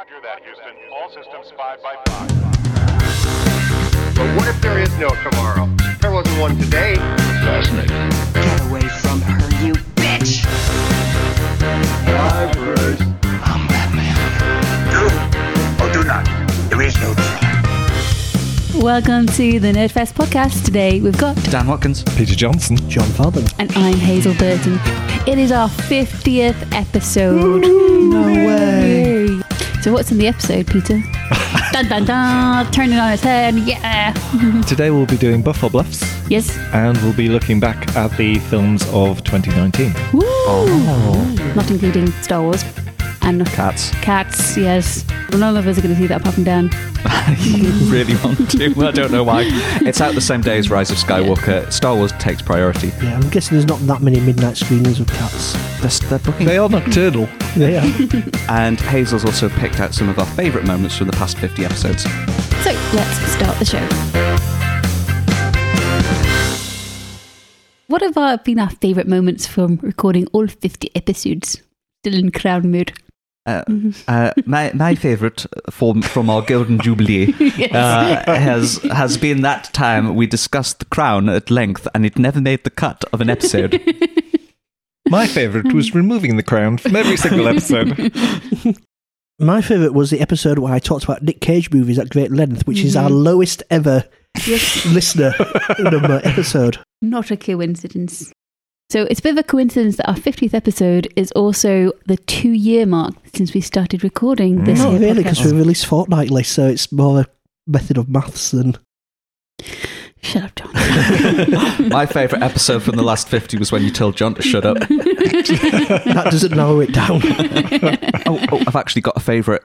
Roger that, Houston. All systems 5 by 5. But what if there is no tomorrow? There wasn't one today. Fascinating. Get away from her, you bitch! I'm Batman. Do or do not. There is no try. Welcome to the Nerdfest podcast. Today we've got, Dan Watkins. Peter Johnson. John Farthing. and I'm Hazel Burton. It is our 50th episode. No way. So, what's in the episode, Peter? dun dun dun! Turn it on its head, yeah! Today we'll be doing Buff or Bluffs Yes. and we'll be looking back at the films of 2019. Woo! Oh. Not including Star Wars and Cats. Cats, yes. None of us are going to see that apart from Dan. You really want to. I don't know why. It's out the same day as Rise of Skywalker. Star Wars takes priority. Yeah, I'm guessing there's not that many midnight screenings with cats. They're, they're booking. They are nocturnal. They are. And Hazel's also picked out some of our favourite moments from the past 50 episodes. So, let's start the show. What have uh, been our favourite moments from recording all 50 episodes? Still in crown mood. Uh, uh, my my favourite from from our Golden Jubilee uh, has has been that time we discussed the crown at length, and it never made the cut of an episode. My favourite was removing the crown from every single episode. My favourite was the episode where I talked about Nick Cage movies at great length, which is our Mm-hmm. lowest ever listener number episode. Not a coincidence. So it's a bit of a coincidence that our 50th episode is also the two year mark since we started recording this Not here really, because we release fortnightly, so it's more a method of maths than. Shut up, John. my favourite episode from the last 50 was when you told John to shut up. That doesn't narrow it down. oh, oh, I've actually got a favourite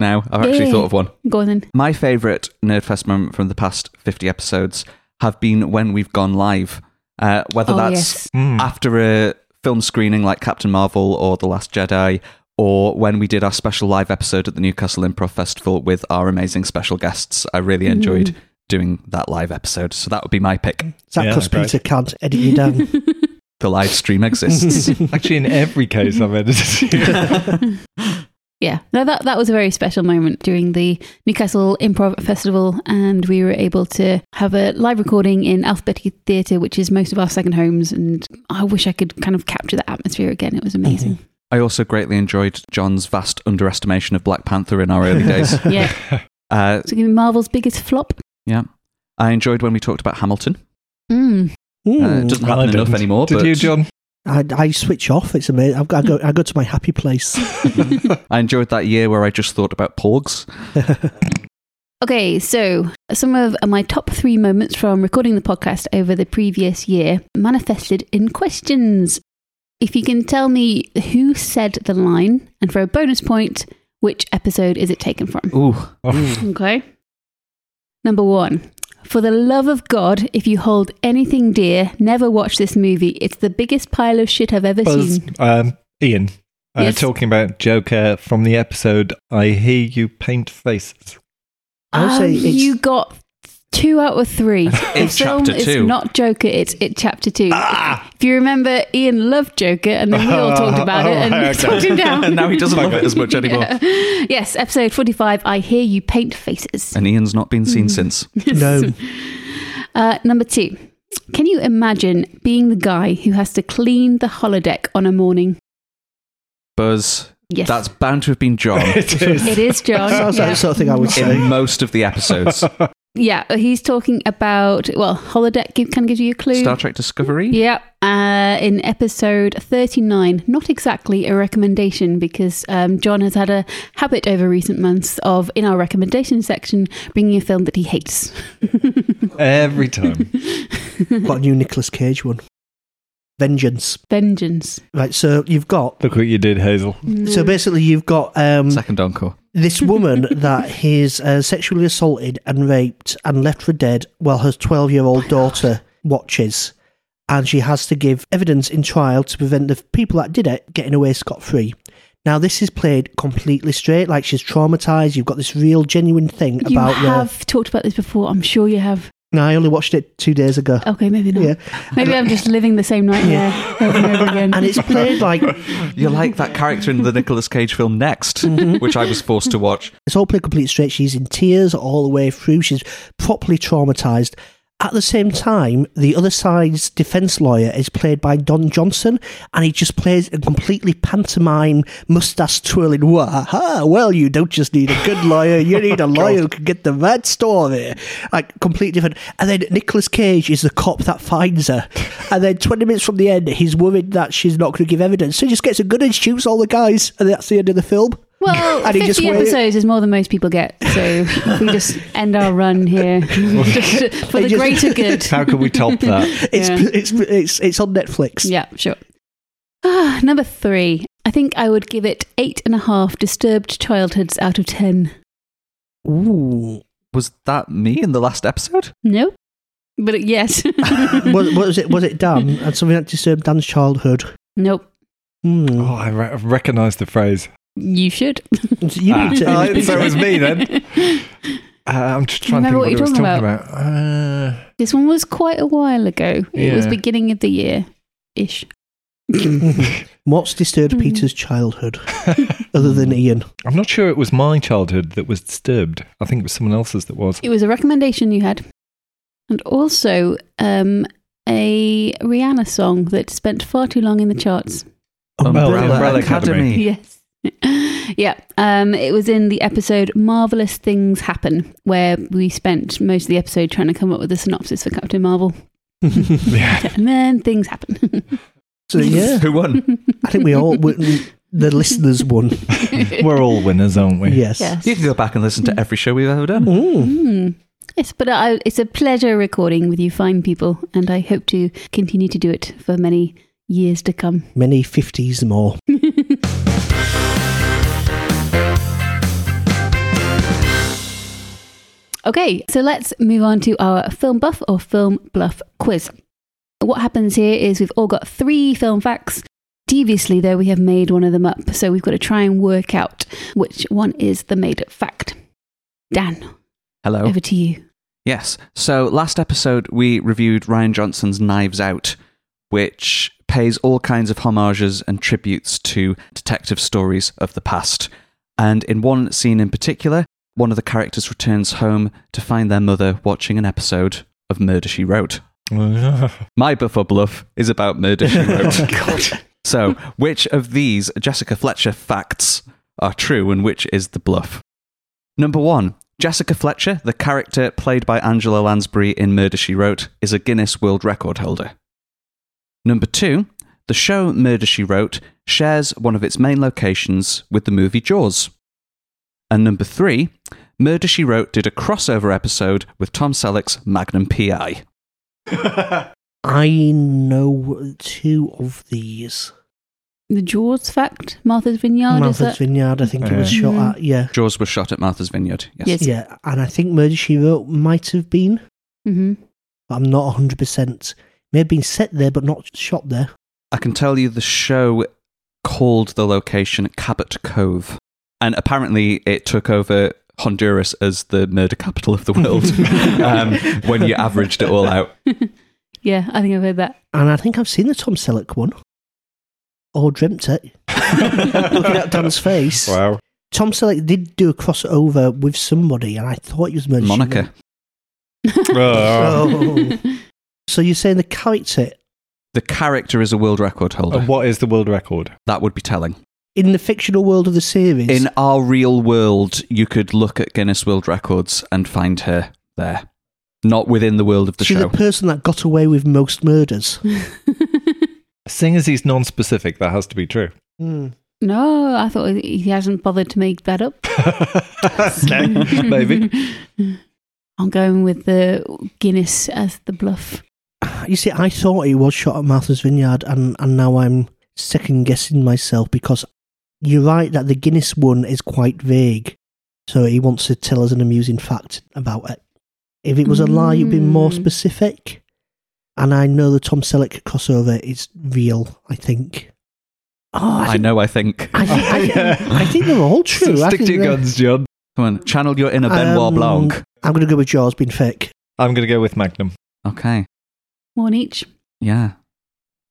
now. I've actually Yay. thought of one. Go on then. My favourite Nerdfest moment from the past 50 episodes have been when we've gone live. Uh, whether Oh, that's yes. Mm. after a film screening like Captain Marvel or The Last Jedi, or when we did our special live episode at the Newcastle Improv Festival with our amazing special guests. I really enjoyed Mm-hmm. doing that live episode. So that would be my pick. Is that Yeah, because great. Peter can't edit you down? The live stream exists. Actually, in every case I've edited. Yeah, no, that that was a very special moment during the Newcastle Improv Festival, and we were able to have a live recording in Alphabetti Theatre, which is most of our second homes. And I wish I could kind of capture that atmosphere again. It was amazing. I also greatly enjoyed John's vast underestimation of Black Panther in our early days. Yeah, Uh, so give me Marvel's biggest flop. yeah. I enjoyed when we talked about Hamilton. Mm. Uh, it doesn't Well, happen enough anymore. Did but you, John? I, I switch off. It's amazing. I've got, I, go, I go to my happy place. I enjoyed that year where I just thought about porgs. Okay, so some of my top three moments from recording the podcast over the previous year manifested in questions. If you can tell me who said the line, and for a bonus point, which episode is it taken from? Ooh, Okay. Number one. For the love of God, if you hold anything dear, never watch this movie. It's the biggest pile of shit I've ever Buzz, seen. um, Ian, uh, Yes. talking about Joker from the episode I Hear You Paint Faces. I would say Um, you got two out of three. the It's film chapter is two. not Joker, it's it chapter two. Ah! If you remember, Ian loved Joker, and then we all talked about it and Oh, okay. talked him down. and now he doesn't love it as much anymore. Yeah. Yes, episode 45 I Hear You Paint Faces. And Ian's not been Mm. seen since. no. Uh, number two. Can you imagine being the guy who has to clean the holodeck on a morning? Buzz, Yes. that's bound to have been John It is. it is John. Sounds like the sort of thing I would say. in most of the episodes. Yeah, he's talking about, well, holodeck can give, kind of gives you a clue. Star Trek Discovery? Yeah, uh, in episode 39, not exactly a recommendation because um, John has had a habit over recent months of, in our recommendation section, bringing a film that he hates. Every time. Got a new Nicolas Cage one. Vengeance. Vengeance. Right, so you've got. Look what you did, Hazel. So basically, you've got um, Second uncle. this woman that he's uh, sexually assaulted and raped and left for dead while her 12 year old daughter watches. And she has to give evidence in trial to prevent the people that did it getting away scot free. Now, this is played completely straight, like she's traumatized. You've got this real, genuine thing You about the. have talked about this before, I'm sure you have. No, I only watched it two days ago. Okay, maybe not. Yeah. Maybe I'm just living the same nightmare over and over again. And it's played like You're like that character in the Nicolas Cage film Next, mm-hmm. which I was forced to watch. it's all played complete straight. She's in tears all the way through. She's properly traumatized. At the same time, the other side's defense lawyer is played by Don Johnson, and he just plays a completely pantomime, mustache twirling. Wah, ha, well, you don't just need a good lawyer, you oh need a lawyer who can get the right story. Like, completely different. And then Nicolas Cage is the cop that finds her. And then 20 minutes from the end, he's worried that she's not going to give evidence. So he just gets a gun and shoots all the guys, and that's the end of the film. Well, And he 50 just wait- episodes is more than most people get. So we just end our run here just for the just- greater good. How can we top that? It's, Yeah. it's, it's, it's on Netflix. Yeah, sure. Ah, number three. I think I would give it eight and a half disturbed childhoods out of ten. Ooh. Was that me in the last episode? No, but it- yes. what, what was it? Was it Dan? And something that disturbed Dan's childhood. nope. Hmm. Oh, I re- recognise the phrase. You should. You Ah, need to- oh, so it was me then. Uh, I'm just trying to think Remember what, what you're talking talking about. Uh, This one was quite a while ago. It was beginning of the year ish. What's disturbed Hmm. Peter's childhood other than Ian? I'm not sure it was my childhood that was disturbed. I think it was someone else's that was. It was a recommendation you had, and also um, a Rihanna song that spent far too long in the charts. Umbrella, Umbrella Academy. Academy. Yes. yeah. Um, it was in the episode Marvelous Things Happen, where we spent most of the episode trying to come up with a synopsis for Captain Marvel. Yeah. And then things happen. So yeah, Who won? I think we all we- the listeners won. We're all winners, aren't we? Yes. yes. You can go back and listen to every show we've ever done. Mm. Mm. Yes, but I, it's a pleasure recording with you fine people, and I hope to continue to do it for many years to come. Many fifties more. Okay, so let's move on to our film buff or film bluff quiz. What happens here is we've all got three film facts. Deviously, though, we have made one of them up, so we've got to try and work out which one is the made up fact. Dan, Hello. over to you. Yes. So last episode we reviewed Rian Johnson's Knives Out, which pays all kinds of homages and tributes to detective stories of the past. And in one scene in particular, one of the characters returns home to find their mother watching an episode of Murder She Wrote. My buffer Bluff is about Murder She Wrote. So, which of these Jessica Fletcher facts are true and which is the bluff? Number one, Jessica Fletcher, the character played by Angela Lansbury in Murder She Wrote, is a Guinness World Record holder. Number two, the show Murder She Wrote shares one of its main locations with the movie Jaws. And number three, Murder She Wrote did a crossover episode with Tom Selleck's Magnum PI. I know two of these. The Jaws fact, Martha's Vineyard, is Martha's that? Vineyard, I think it was shot at. Yeah. Jaws was shot at Martha's Vineyard. Yes. Yes. Yeah, and I think Murder She Wrote might have been. hmm But I'm not 100%. May have been set there, but not shot there. I can tell you the show called the location Cabot Cove. And apparently it took over Honduras as the murder capital of the world um, when you averaged it all out. Yeah, I think I've heard that. And I think I've seen the Tom Selleck one. Or dreamt it. Looking at Dan's face. wow. Tom Selleck did do a crossover with somebody, and I thought he was Murder Monica. Oh. Oh. so you're saying the character The character is a world record holder. And what is the world record? that would be telling. In the fictional world of the series? In our real world, you could look at Guinness World Records and find her there. Not within the world of the show. she's show. the person that got away with most murders. Seeing as he's non-specific, that has to be true. Hmm. no, I thought he hasn't bothered to make that up. okay, maybe. I'm going with the Guinness as the bluff. You see, I thought he was shot at Martha's Vineyard, and, and now I'm second guessing myself because you're right that the Guinness one is quite vague. So he wants to tell us an amusing fact about it. If it was a lie, you'd be more Mm. specific. And I know the Tom Selleck crossover is real, I think. Oh, I, I know, I think. I, think, I, think, I think they're all true. So stick to your guns, John. Come on, channel your inner Benoit Um, Blanc. I'm going to go with Jaws being fake. I'm going to go with Magnum. Okay. One each. Yeah.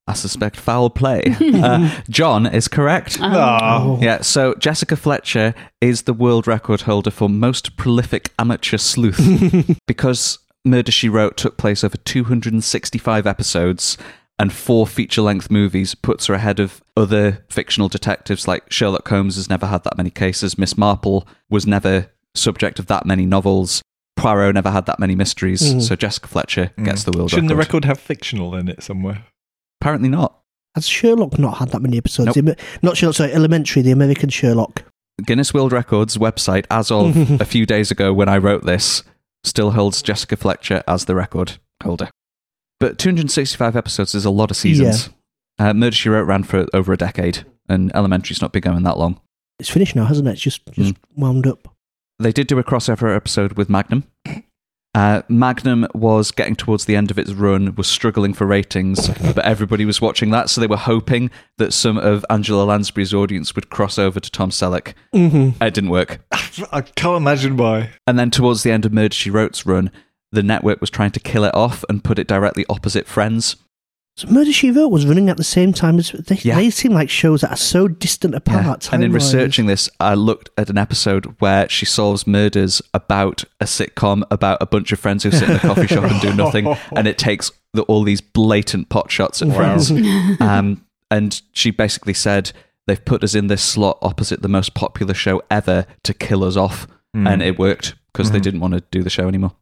I suspect foul play. uh, John is correct. Oh. Yeah, so Jessica Fletcher is the world record holder for most prolific amateur sleuth because Murder She Wrote took place over 265 episodes and four feature length movies puts her ahead of other fictional detectives like Sherlock Holmes has never had that many cases, Miss Marple was never subject of that many novels, Poirot never had that many mysteries, Mm. so Jessica Fletcher gets the world record. Shouldn't the record. record have fictional in it somewhere? Apparently not. Has Sherlock not had that many episodes? Nope. Not Sherlock, sorry, Elementary, the American Sherlock. Guinness World Records website, as of a few days ago when I wrote this, still holds Jessica Fletcher as the record holder. But 265 episodes is a lot of seasons. Uh, Murder She Wrote ran for over a decade, and Elementary's not been going that long. It's finished now, hasn't it? It's just, just Mm. wound up. They did do a crossover episode with Magnum. Uh, Magnum was getting towards the end of its run, was struggling for ratings, but everybody was watching that, so they were hoping that some of Angela Lansbury's audience would cross over to Tom Selleck. Mm-hmm. It didn't work. I can't imagine why. And then towards the end of Murder She Wrote's run, the network was trying to kill it off and put it directly opposite Friends. So Murder She Wrote was running at the same time as they, Yeah. they seem like shows that are so distant apart. And in researching this, I looked at an episode where she solves murders about a sitcom about a bunch of friends who sit in a coffee shop and do nothing, and it takes the, all these blatant pot shots at friends. um, and she basically said they've put us in this slot opposite the most popular show ever to kill us off, Hmm. and it worked because they Mhm. didn't want to do the show anymore.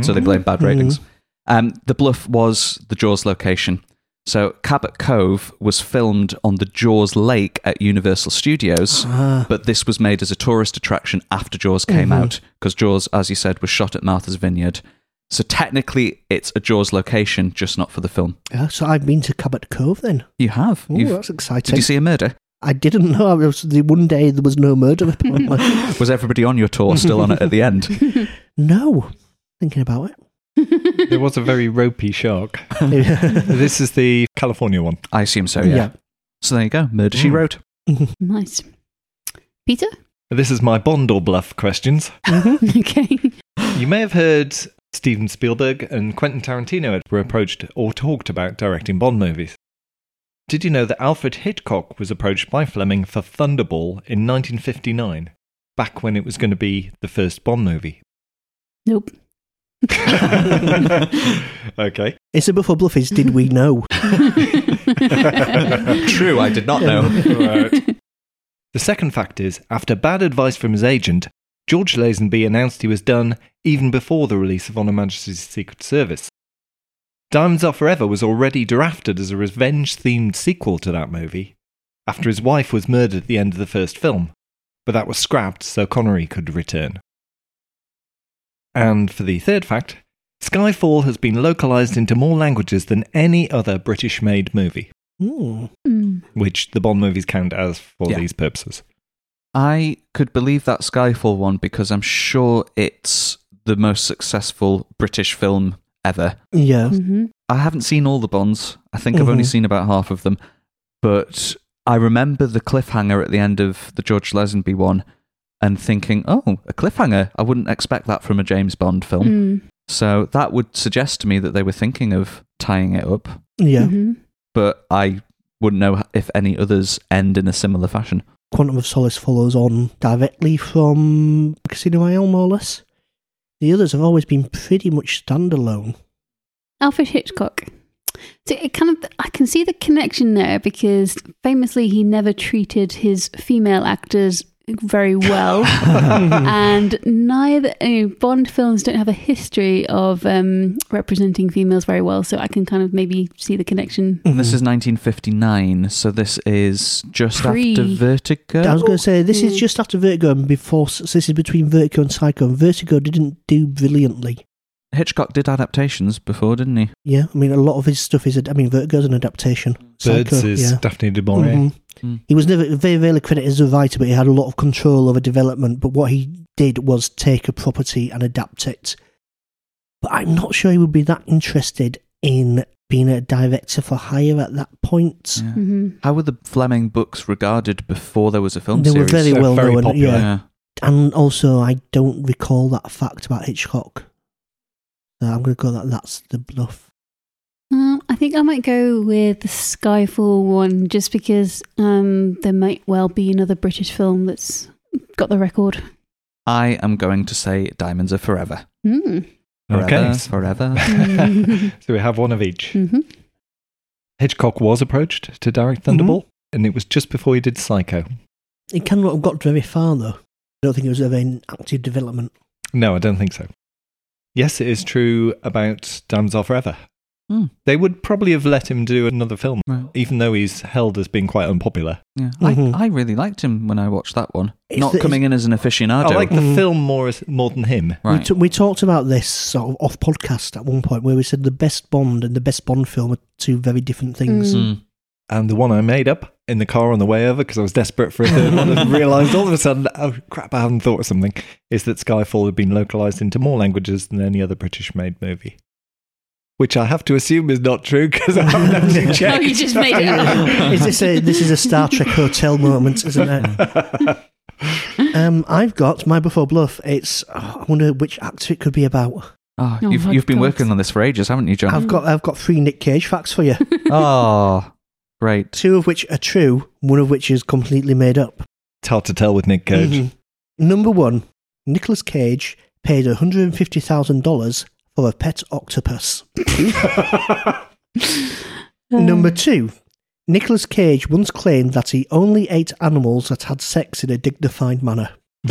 So they blamed bad ratings. Um, the bluff was the Jaws location. So Cabot Cove was filmed on the Jaws Lake at Universal Studios, Ah. but this was made as a tourist attraction after Jaws came Mhm. out because Jaws, as you said, was shot at Martha's Vineyard. So technically, it's a Jaws location, just not for the film. Yeah, so I've been to Cabot Cove then. You have. Oh, You've- that's exciting. did you see a murder? I didn't know. It was the one day there was no murder. apparently. Was everybody on your tour still on it at the end? no, thinking about it. There was a very ropey shark. this is the California one. I assume so. Yeah. So there you go. Murder She Mm. Wrote. Nice. Peter? This is my Bond or bluff questions. okay. You may have heard Steven Spielberg and Quentin Tarantino were approached or talked about directing Bond movies. Did you know that Alfred Hitchcock was approached by Fleming for Thunderball in 1959, back when it was going to be the first Bond movie? Nope. okay. It's a buffer bluff is did we know? True, I did not know. Right. The second fact is, after bad advice from his agent, George Lazenby announced he was done even before the release of On Her Majesty's Secret Service. Diamonds Are Forever was already drafted as a revenge themed sequel to that movie, after his wife was murdered at the end of the first film, but that was scrapped so Connery could return. And for the third fact, Skyfall has been localized into more languages than any other British made movie. Mm. which the Bond movies count as for Yeah. these purposes. I could believe that Skyfall one because I'm sure it's the most successful British film ever. Yeah. hmm I haven't seen all the Bonds. I think I've only Mhm. seen about half of them. But I remember the cliffhanger at the end of the George Lazenby one and thinking, oh, a cliffhanger. I wouldn't expect that from a James Bond film. Mm. So that would suggest to me that they were thinking of tying it up. Yeah. Mhm. But I wouldn't know if any others end in a similar fashion. Quantum of Solace follows on directly from Casino Royale, more or less. The others have always been pretty much standalone. Alfred Hitchcock. So it kind of, I can see the connection there because famously he never treated his female actors very well, and neither you know, Bond films don't have a history of um, representing females very well. So I can kind of maybe see the connection. And This is 1959, so this is just Pre- after Vertigo. I was going to say this is Mm. just after Vertigo and before. So this is between Vertigo and Psycho. And Vertigo didn't do brilliantly. Hitchcock did adaptations before, didn't he? Yeah, I mean a lot of his stuff is. I mean Vertigo's an adaptation. Birds Psycho, is yeah. Daphne du Maurier. Mhm. Mm. He was never very rarely credited as a writer, but he had a lot of control over development. But what he did was take a property and adapt it. But I'm not sure he would be that interested in being a director for hire at that point. Yeah. hmm How were the Fleming books regarded before there was a film They were very They're well very known. popular. Yeah. yeah. And also, I don't recall that fact about Hitchcock. So I'm going to go that that's the bluff. Um, I think I might go with the Skyfall one just because um, there might well be another British film that's got the record. I am going to say Diamonds Are Forever. Hmm. Forever, Okay. Forever. So we have one of each. hmm Hitchcock was approached to direct Thunderball, and it was just before he did Psycho. It cannot have got very far though. I don't think it was ever in active development. No, I don't think so. Yes, it is true about Diamonds Are Forever. Hmm. They would probably have let him do another film, Right. even though he's held as being quite unpopular. Yeah. Mhm. I, I really liked him when I watched that one. It's Not the- coming in as an aficionado. I like the Mhm. film more as, more than him. We, right. t- we talked about this sort of off podcast at one point where we said the best Bond and the best Bond film are two very different things. Mm. And the one I made up in the car on the way over because I was desperate for a third one and realised all of a sudden, oh crap, I haven't thought of something, is that Skyfall had been localised into more languages than any other British made movie. Which I have to assume is not true because I haven't actually checked. no, you just made it up. is this a this is a Star Trek hotel moment, isn't it? Um, I've got my before bluff. It's oh, I wonder which actor it could be about. Oh, Oh you've, my you've been God. working on this for ages, haven't you, John? I've got I've got three Nick Cage facts for you. oh, great. Two of which are true, one of which is completely made up. It's hard to tell with Nick Cage. Mhm. Number one, Nicolas Cage paid $150,000 for a pet octopus. Number two, Nicolas Cage once claimed that he only ate animals that had sex in a dignified manner.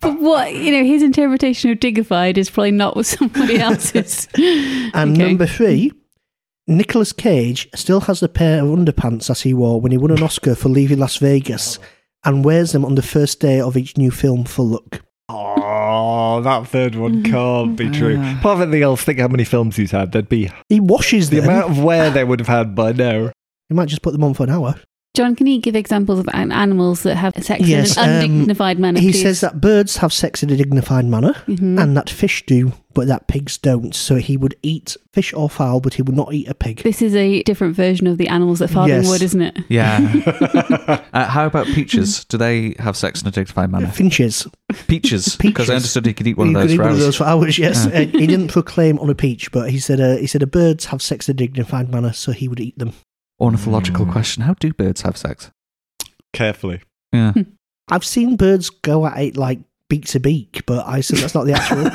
But what, you know, his interpretation of dignified is probably not what somebody else's. And Okay. number three, Nicolas Cage still has the pair of underpants that he wore when he won an Oscar for leaving Las Vegas and wears them on the first day of each new film for look. Oh, that third one can't be true. Apart from anything else, think how many films he's had. There'd be He washes the them. amount of wear they would have had by now. He might just put them on for an hour. John, can you give examples of an- animals that have sex Yes, in an um, undignified manner? He please? says that birds have sex in a dignified manner Mhm. and that fish do, but that pigs don't. So he would eat fish or fowl, but he would not eat a pig. This is a different version of the animals that Farthing Yes. would, isn't it? Yeah. uh, how about peaches? Do they have sex in a dignified manner? Finches. Peaches, because Peaches. I understood he could eat one he of could those eat for one of hours. those for hours. Yes, Yeah. Uh, he didn't proclaim on a peach, but he said uh, he said a birds have sex in a dignified manner, so he would eat them. Ornithological Mm. question: How do birds have sex? Carefully. Yeah. I've seen birds go at it like beak to beak, but I assume that's not the actual.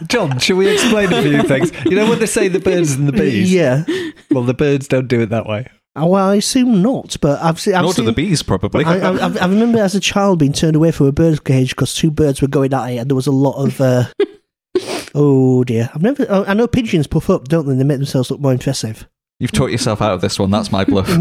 John, shall we explain a few things? You know when they say the birds and the bees? yeah. Well, the birds don't do it that way. Oh, Well, I assume not, but I've seen. I've Nor do seen the bees, probably. I, I, I remember as a child being turned away from a bird cage because two birds were going at it, and there was a lot of. Uh, oh dear! I've never. oh, I know pigeons puff up, don't they? They make themselves look more impressive. You've taught yourself out of this one. That's my bluff.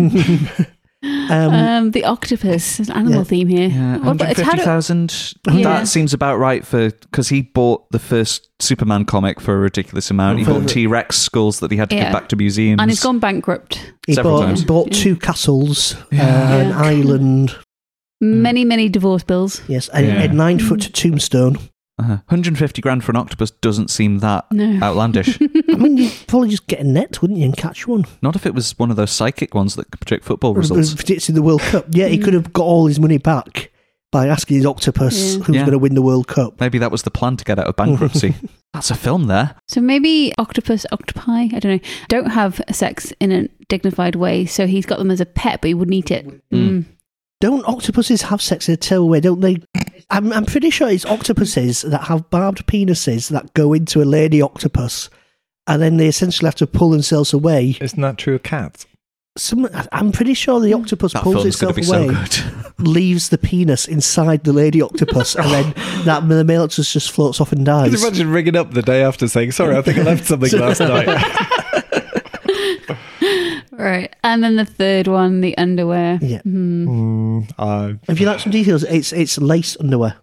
Um, Um, the octopus, an animal yeah. theme here. Yeah, What about- it's had a- 150,000. Yeah. That seems about right for because he bought the first Superman comic for a ridiculous amount. He bought T Rex skulls that he had to Yeah. give back to museums. and he's gone bankrupt. he several bought, times. bought Yeah. two castles, Yeah. uh, an island. Many, many divorce bills. Yes, a, Yeah. a nine foot tombstone. Uh-huh. 150 grand for an octopus doesn't seem that No. outlandish. I mean, you'd probably just get a net, wouldn't you, and catch one? Not if it was one of those psychic ones that could predict football It was results. predicting the World Cup. Yeah, he Mm. could have got all his money back by asking his octopus Yeah. who's Yeah. going to win the World Cup. Maybe that was the plan to get out of bankruptcy. That's a film there. So maybe octopus, octopi, I don't know, don't have sex in a dignified way. So he's got them as a pet, but he wouldn't eat it. Mm. Don't octopuses have sex in a tail way, don't they? I'm, I'm pretty sure it's octopuses that have barbed penises that go into a lady octopus and then they essentially have to pull themselves away. Isn't that true of cats? Some, I'm pretty sure the octopus That pulls film's going itself be away, so good. leaves the penis inside the lady octopus, and then that the male octopus just floats off and Can you dies. imagine ringing up the day after saying, sorry, I think I left something last night? Right. And then the third one, the underwear. Yeah. Hmm. Mm, I- If you like some details, it's it's lace underwear,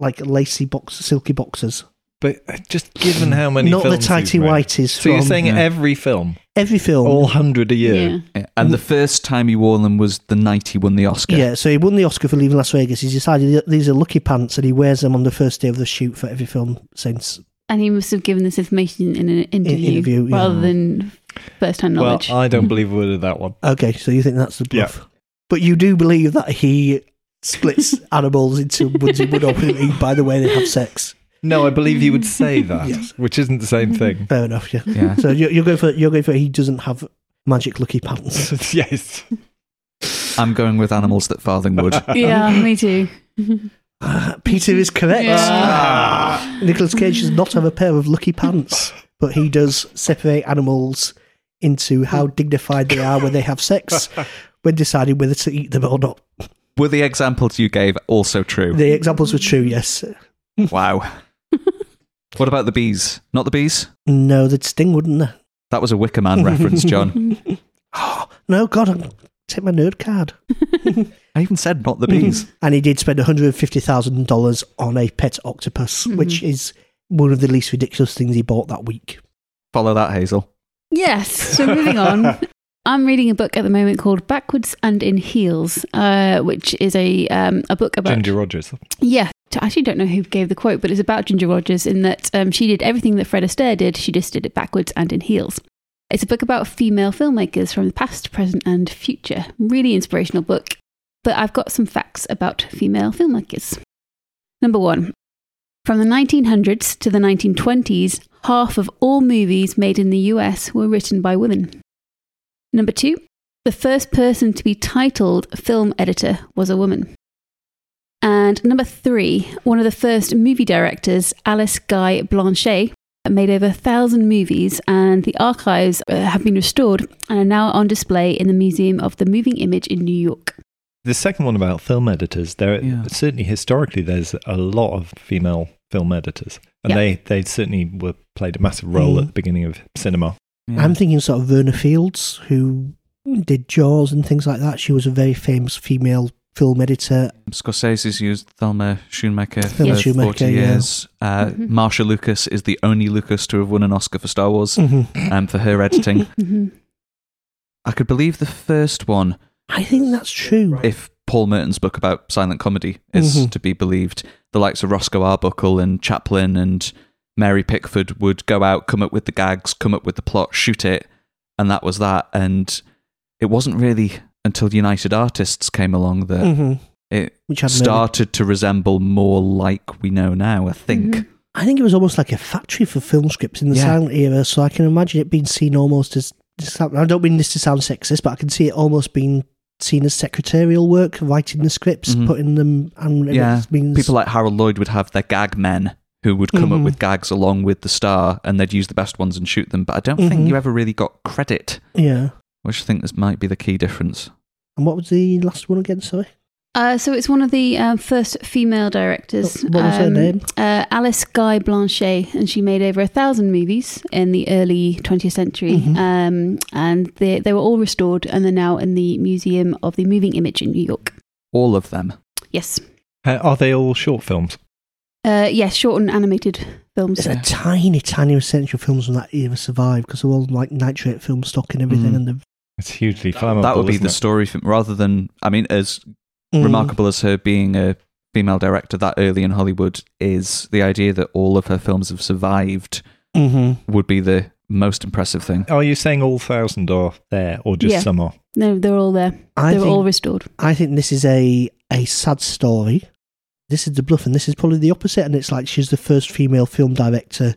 like lacy box, silky boxers, but just given how many not the films he's tighty made. whities. So you're saying Yeah. every film, every film? all hundred a year? Yeah. Yeah, And the first time he wore them was the night he won the Oscar. Yeah, so he won the Oscar for leaving Las Vegas. He's decided that these are lucky pants, and he wears them on the first day of the shoot for every film since. And he must have given this information in an interview, interview, yeah. rather than first hand knowledge. Well, knowledge. I don't believe a word of that one. Okay, so you think that's the Yeah. bluff, but you do believe that he splits animals into ones he would openly by the way they have sex. No, I believe he would say that, Yes. which isn't the same thing. Fair enough. Yeah. Yeah. So you're, you're going for you're going for he doesn't have magic lucky pants. yes. I'm going with animals that farthing would. yeah, me too. Ah, Peter is correct. Yeah. Nicholas Cage does not have a pair of lucky pants, but he does separate animals into how dignified they are when they have sex, when deciding whether to eat them or not. Were the examples you gave also true? The examples were true, yes. Wow. what about the bees? Not the bees? No, they'd sting, wouldn't they? That was a Wicker Man reference, John. Oh, no, God, I'll take my nerd card. I even said not the bees. And he did spend $150,000 on a pet octopus, which mm-hmm. is one of the least ridiculous things he bought that week. Follow that, Hazel. Yes. So moving on. I'm reading a book at the moment called Backwards and in Heels, uh, which is a um, a book about Ginger Rogers. Yeah, I actually don't know who gave the quote, but it's about Ginger Rogers in that um, she did everything that Fred Astaire did. She just did it backwards and in heels. It's a book about female filmmakers from the past, present, and future. Really inspirational book. But I've got some facts about female filmmakers. Number one, from the 1900s to the 1920s, half of all movies made in the US were written by women. Number two, the first person to be titled film editor was a woman. And number three, one of the first movie directors, Alice Guy Blanchet, made over a thousand movies, and the archives uh, have been restored and are now on display in the Museum of the Moving Image in New York. The second one about film editors, there Yeah. certainly historically there's a lot of female film editors, and Yeah. they they certainly were played a massive role Mm. at the beginning of cinema. Yeah. I'm thinking sort of Verna Fields, who did Jaws and things like that. She was a very famous female film editor. Scorsese's used Thelma Schoonmaker for Thelma 40 Schoonmaker, yeah. years. Uh, Mhm. Marcia Lucas is the only Lucas to have won an Oscar for Star Wars Mhm. um, for her editing. Mhm. I could believe the first one I think that's true. if Paul Merton's book about silent comedy is Mhm. to be believed. The likes of Roscoe Arbuckle and Chaplin and Mary Pickford would go out, come up with the gags, come up with the plot, shoot it, and that was that. And it wasn't really until United Artists came along that Mhm. it Which had no- started to resemble more like we know now, I think. Mhm. I think it was almost like a factory for film scripts in the Yeah. silent era, so I can imagine it being seen almost as. I don't mean this to sound sexist, but I can see it almost being seen as secretarial work, writing the scripts, Mhm. putting them, and Yeah, means People like Harold Lloyd would have their gag men who would come up Mhm. with gags along with the star and they'd use the best ones and shoot them. But I don't Mhm. think you ever really got credit, yeah. which I think this might be the key difference. And what was the last one again? Sorry, Uh, so it's one of the um, first female directors. What- what was her um, name? Uh, Alice Guy Blanchet, and she made over a thousand movies in the early 20th century. Mhm. Um, and they, they were all restored, and they're now in the Museum of the Moving Image in New York. All of them. Yes. Uh, are they all short films? Uh, yes, short and animated films. There's a tiny, tiny essential films from that era survive because they're all like nitrate film stock and everything, Mm. and they're It's hugely flammable. that would be isn't the it? story film, rather than, I mean, as Mm. remarkable as her being a female director that early in Hollywood is, the idea that all of her films have survived Mhm. would be the most impressive thing. Are you saying all thousand are there, or just Yeah. some are? No, they're all there. I They were think, all restored. I think this is a a sad story. This is the bluff, and this is probably the opposite. And it's like she's the first female film director.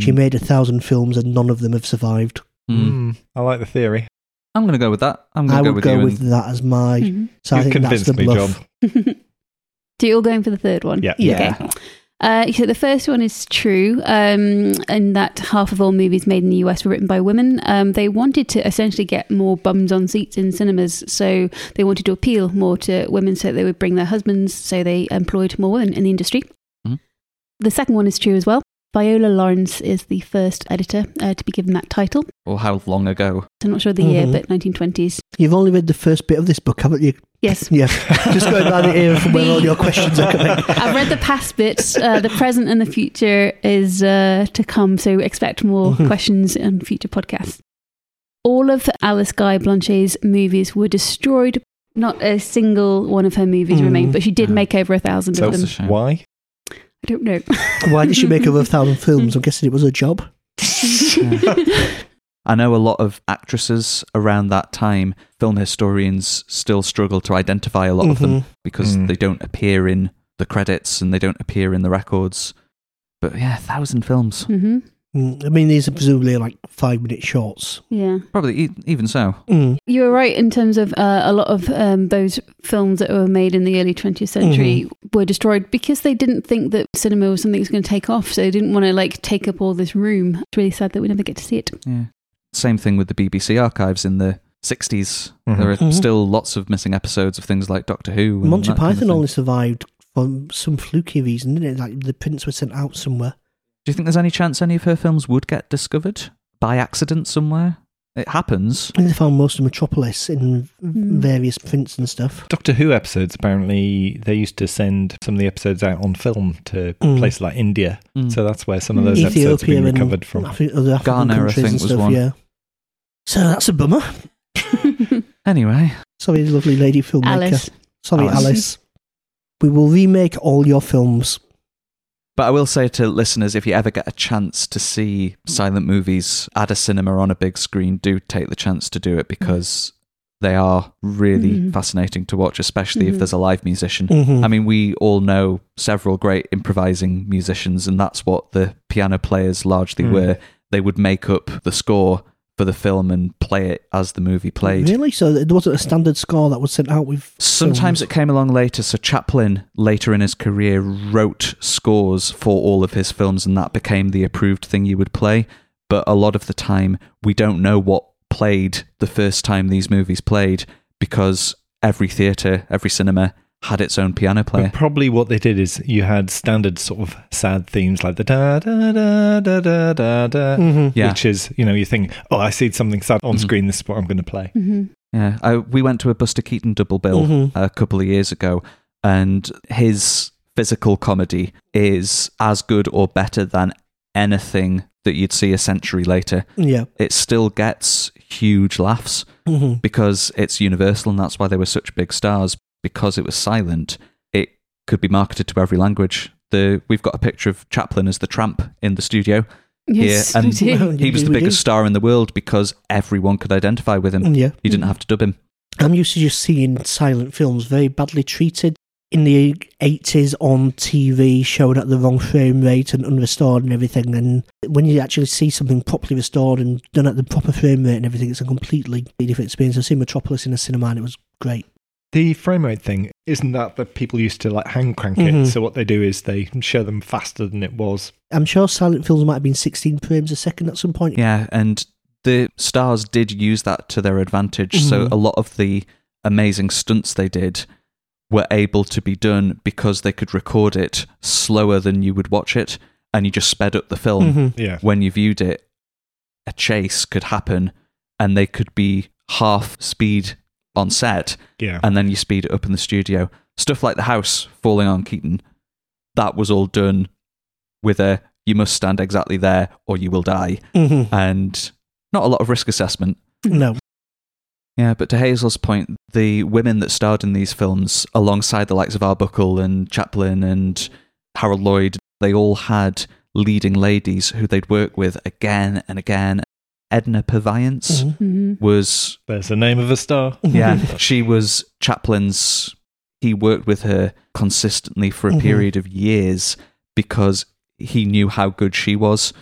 She Mm. made a thousand films, and none of them have survived. Mm. Mm, I like the theory. I'm going to go with that. I'm I going to go would with go you. with and- that as my. Mhm. So I You've think that's convinced the me, bluff. John. so you're all going for the third one? Yeah. Yeah. Okay. Uh, so the first one is true, um, in that half of all movies made in the US were written by women. Um, they wanted to essentially get more bums on seats in cinemas, so they wanted to appeal more to women, so they would bring their husbands. So they employed more women in the industry. Mhm. The second one is true as well. Viola Lawrence is the first editor uh, to be given that title. Or how long ago? I'm not sure the year, Mhm. but 1920s. You've only read the first bit of this book, haven't you? Yes. Yeah. Just going by the era from where all your questions are coming. I've read the past bits. Uh, the present and the future is uh, to come, so expect more Mhm. questions on future podcasts. All of Alice Guy Blanchet's movies were destroyed. Not a single one of her movies Mm. remained, but she did make over a thousand So of them. a shame. why? I don't know. Why did she make over a thousand films? I'm guessing it was a job. I know a lot of actresses around that time, film historians still struggle to identify a lot of them Mhm. because Mm. they don't appear in the credits and they don't appear in the records. But yeah, a thousand films. hmm Mm, I mean, these are presumably like five minute shorts. Yeah. Probably e- even so. Mm. You were right in terms of uh, a lot of um, those films that were made in the early 20th century were destroyed because they didn't think that cinema was something that was going to take off. So they didn't want to like take up all this room. It's really sad that we never get to see it. Yeah. Same thing with the BBC archives in the 60s. Mhm. There are Mhm. still lots of missing episodes of things like Doctor Who. And Monty that kind of Python only survived for some fluky reason, didn't it? Like the prints were sent out somewhere. Do you think there's any chance any of her films would get discovered by accident somewhere? It happens. I think they found most of Metropolis in Hmm. various prints and stuff. Doctor Who episodes, apparently, they used to send some of the episodes out on film to Mm. places like India. Mm. So that's where some of Mm. those episodes have been recovered from. Afri- other African Ghana, I think, and was stuff. one. Yeah. So that's a bummer. Anyway, Sorry, lovely lady filmmaker. Alice. Sorry, Alice. Alice. We will remake all your films. but I will say to listeners if you ever get a chance to see silent movies at a cinema on a big screen, do take the chance to do it because they are really Mhm. fascinating to watch, especially if Mhm. there's a live musician. Mhm. I mean, we all know several great improvising musicians, and that's what the piano players largely Hmm. were. They would make up the score for the film and play it as the movie played. Really? So there wasn't a standard score that was sent out with. Sometimes it came along later. So Chaplin, later in his career, wrote scores for all of his films, and that became the approved thing you would play. But a lot of the time, we don't know what played the first time these movies played because every theatre, every cinema had its own piano player. But probably what they did is you had standard sort of sad themes like the da da da da da da da, Mhm. Yeah. which is you know you think oh I see something sad on Mhm. screen this is what I'm going to play. hmm Yeah, I, we went to a Buster Keaton double bill Mhm. a couple of years ago, and his physical comedy is as good or better than anything that you'd see a century later. Yeah. It still gets huge laughs hmm because it's universal, and that's why they were such big stars. Because it was silent, it could be marketed to every language. The we've got a picture of Chaplin as the tramp in the studio. Yes, Yeah, and- Well, He was the we do. biggest star in the world because everyone could identify with him. Yeah. You didn't have to dub him. I'm used to just seeing silent films very badly treated in the 80s on TV, shown at the wrong frame rate and unrestored and everything. And when you actually see something properly restored and done at the proper frame rate and everything, it's a completely different experience. I've seen Metropolis in a cinema and it was great. The frame rate thing isn't that that people used to like hand crank it. So what they do is they show them faster than it was. I'm sure silent films might have been 16 frames a second at some point. Yeah, and the stars did use that to their advantage. So Mhm. a lot of the amazing stunts they did were able to be done because they could record it slower than you would watch it, and you just sped up the film. Mhm. Yeah. When you viewed it, a chase could happen, and they could be half speed on set, Yeah. and then you speed it up in the studio. Stuff like the house falling on Keaton, that was all done with a you must stand exactly there or you will die, Mhm. and not a lot of risk assessment. No. Yeah, but to Hazel's point, the women that starred in these films, alongside the likes of Arbuckle and Chaplin and Harold Lloyd, they all had leading ladies who they'd work with again and again. Edna Purviance Mhm. hmm was There's the name of a star. yeah, she was Chaplin's. He worked with her consistently for a Mhm. period of years because he knew how good she was.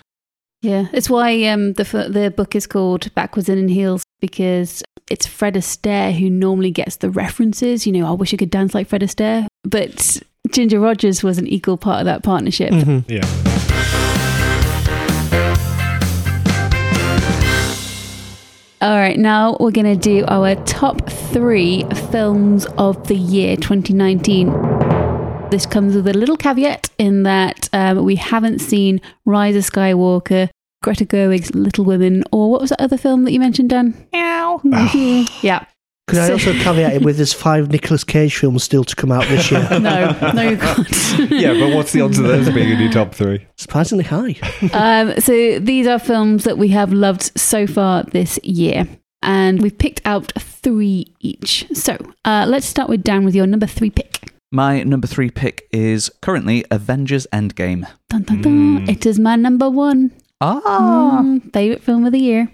Yeah, it's why um, the the book is called Backwards and in Heels because it's Fred Astaire who normally gets the references. You know, I wish I could dance like Fred Astaire, but Ginger Rogers was an equal part of that partnership. Mhm. Yeah. All right, now we're going to do our top three films of the year 2019. This comes with a little caveat in that um, we haven't seen Rise of Skywalker, Greta Gerwig's Little Women, or what was that other film that you mentioned, Dan? Meow. yeah. Could I also caveat it with there's five Nicolas Cage films still to come out this year? no, no, you can't. Yeah, but what's the odds of those being in your top three? Surprisingly high. um, so these are films that we have loved so far this year. And we've picked out three each. So uh, let's start with Dan with your number three pick. My number three pick is currently Avengers Endgame. Dun, dun, dun. Mm. It is my number one. Ah, Mm, favorite film of the year.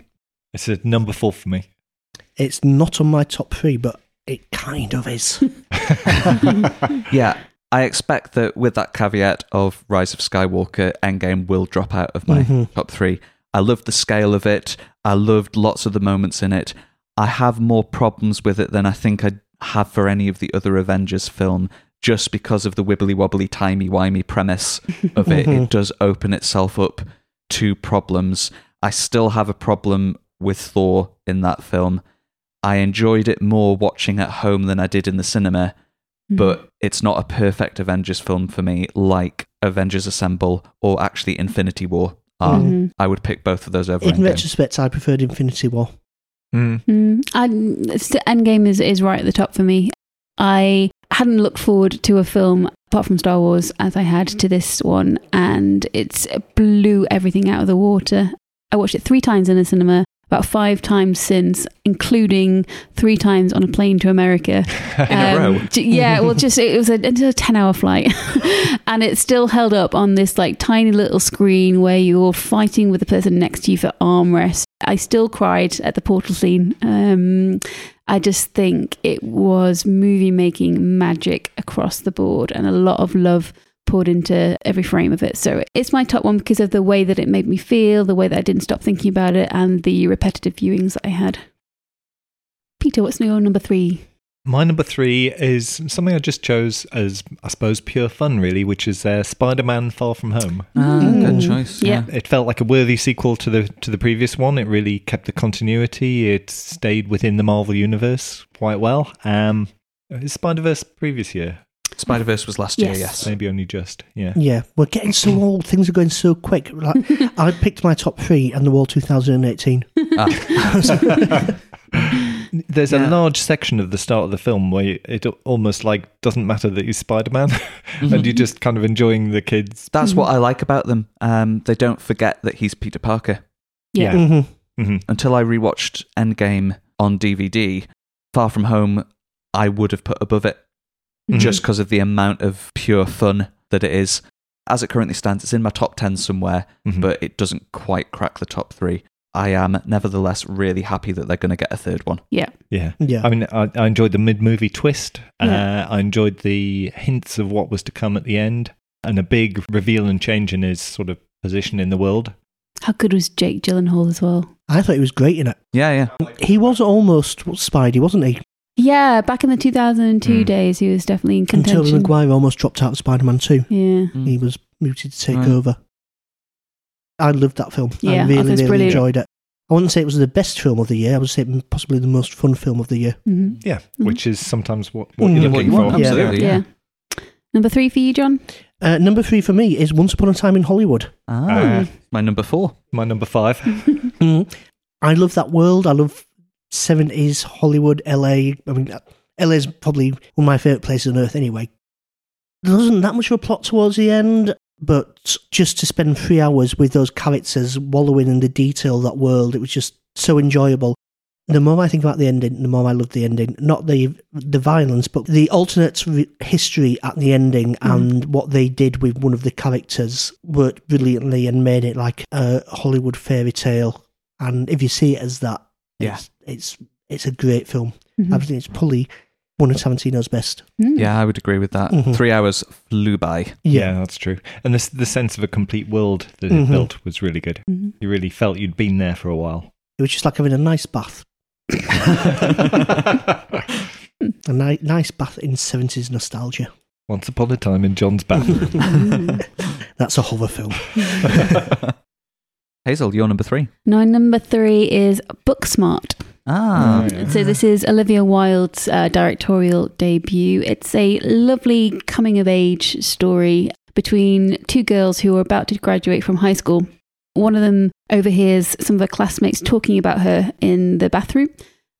It's a number four for me. It's not on my top three, but it kind of is. yeah. I expect that with that caveat of Rise of Skywalker, Endgame will drop out of my Mhm. top three. I loved the scale of it. I loved lots of the moments in it. I have more problems with it than I think I have for any of the other Avengers film, just because of the wibbly wobbly, timey wimey premise of it. It does open itself up to problems. I still have a problem with Thor in that film. I enjoyed it more watching at home than I did in the cinema, but it's not a perfect Avengers film for me, like Avengers Assemble or actually Infinity War are. Mhm. I would pick both of those over In Endgame. retrospect, I preferred Infinity War. Mm. Mm, I, st- Endgame is, is right at the top for me. I hadn't looked forward to a film apart from Star Wars as I had to this one, and it's it blew everything out of the water. I watched it three times in the cinema, about five times since, including three times on a plane to America. in a Um, row. yeah, well, just it was a, a ten-hour flight, and it still held up on this like tiny little screen where you're fighting with the person next to you for armrest. I still cried at the portal scene. Um, I just think it was movie-making magic across the board, and a lot of love poured into every frame of it. So it's my top one because of the way that it made me feel, the way that I didn't stop thinking about it, and the repetitive viewings that I had. Peter, what's your number three? My number three is something I just chose as, I suppose, pure fun, really, which is uh, Spider-Man: Far From Home. Ah, good choice. Yeah. It felt like a worthy sequel to the to the previous one. It really kept the continuity. It stayed within the Marvel universe quite well. Um, is Spider Verse previous year? Spider Verse was last year, Yes. yes. Maybe only just. Yeah. Yeah, we're getting so old. Things are going so quick. Like, I picked my top three, and they're all 2018. Ah. There's Yeah. a large section of the start of the film where it almost like doesn't matter that he's Spider Man, and you're just kind of enjoying the kids. That's what I like about them. Um, they don't forget that he's Peter Parker. Yeah. Yeah. hmm hmm Until I rewatched Endgame on DVD, Far From Home, I would have put above it Mhm. just because of the amount of pure fun that it is. As it currently stands, it's in my top 10 somewhere, Mhm. but it doesn't quite crack the top three. I am nevertheless really happy that they're going to get a third one. Yeah. Yeah. I mean, I, I enjoyed the mid movie twist. Yeah. Uh, I enjoyed the hints of what was to come at the end, and a big reveal and change in his sort of position in the world. How good was Jake Gyllenhaal as well? I thought he was great in it. Yeah, yeah. He was almost Spidey, wasn't he? Yeah, back in the 2002 Mm. days, he was definitely in And Tobey contention. Maguire almost dropped out of Spider-Man 2. Yeah. Mm. He was mooted to take Right. over. I loved that film. Yeah, I I thought it really, really brilliant. enjoyed it. I wouldn't say it was the best film of the year. I would say possibly the most fun film of the year. hmm Yeah, Mhm. which is sometimes what, what Mm. you're What looking you for. want, Yeah. absolutely. Yeah. Number three for you, John? Uh, number three for me is Once Upon a Time in Hollywood. Ah, Uh, my number four. my number five. Mm. I love that world. I love 70s Hollywood, LA. I mean, uh, LA is probably one of my favourite places on earth anyway. There wasn't that much of a plot towards the end, but just to spend three hours with those characters wallowing in the detail of that world, it was just so enjoyable. The more I think about the ending, the more I love the ending. Not the the violence, but the alternate re- history at the ending hmm. and what they did with one of the characters worked brilliantly and made it like a Hollywood fairy tale. And if you see it as that, Yeah. It's it's, it's a great film. Mhm. I think it's probably one of Tarantino's best. Mm. Yeah, I would agree with that. Mhm. Three hours flew by. Yeah, that's true. And this, the sense of a complete world that Mhm. it built was really good. Mhm. You really felt you'd been there for a while. It was just like having a nice bath, a ni- nice bath in seventies nostalgia. Once upon a time in John's bathroom. Mm. That's a horror film. Hazel, you're number three. My number three is Booksmart. Ah, So this is Olivia Wilde's uh, directorial debut. It's a lovely coming of age story between two girls who are about to graduate from high school. One of them overhears some of her classmates talking about her in the bathroom.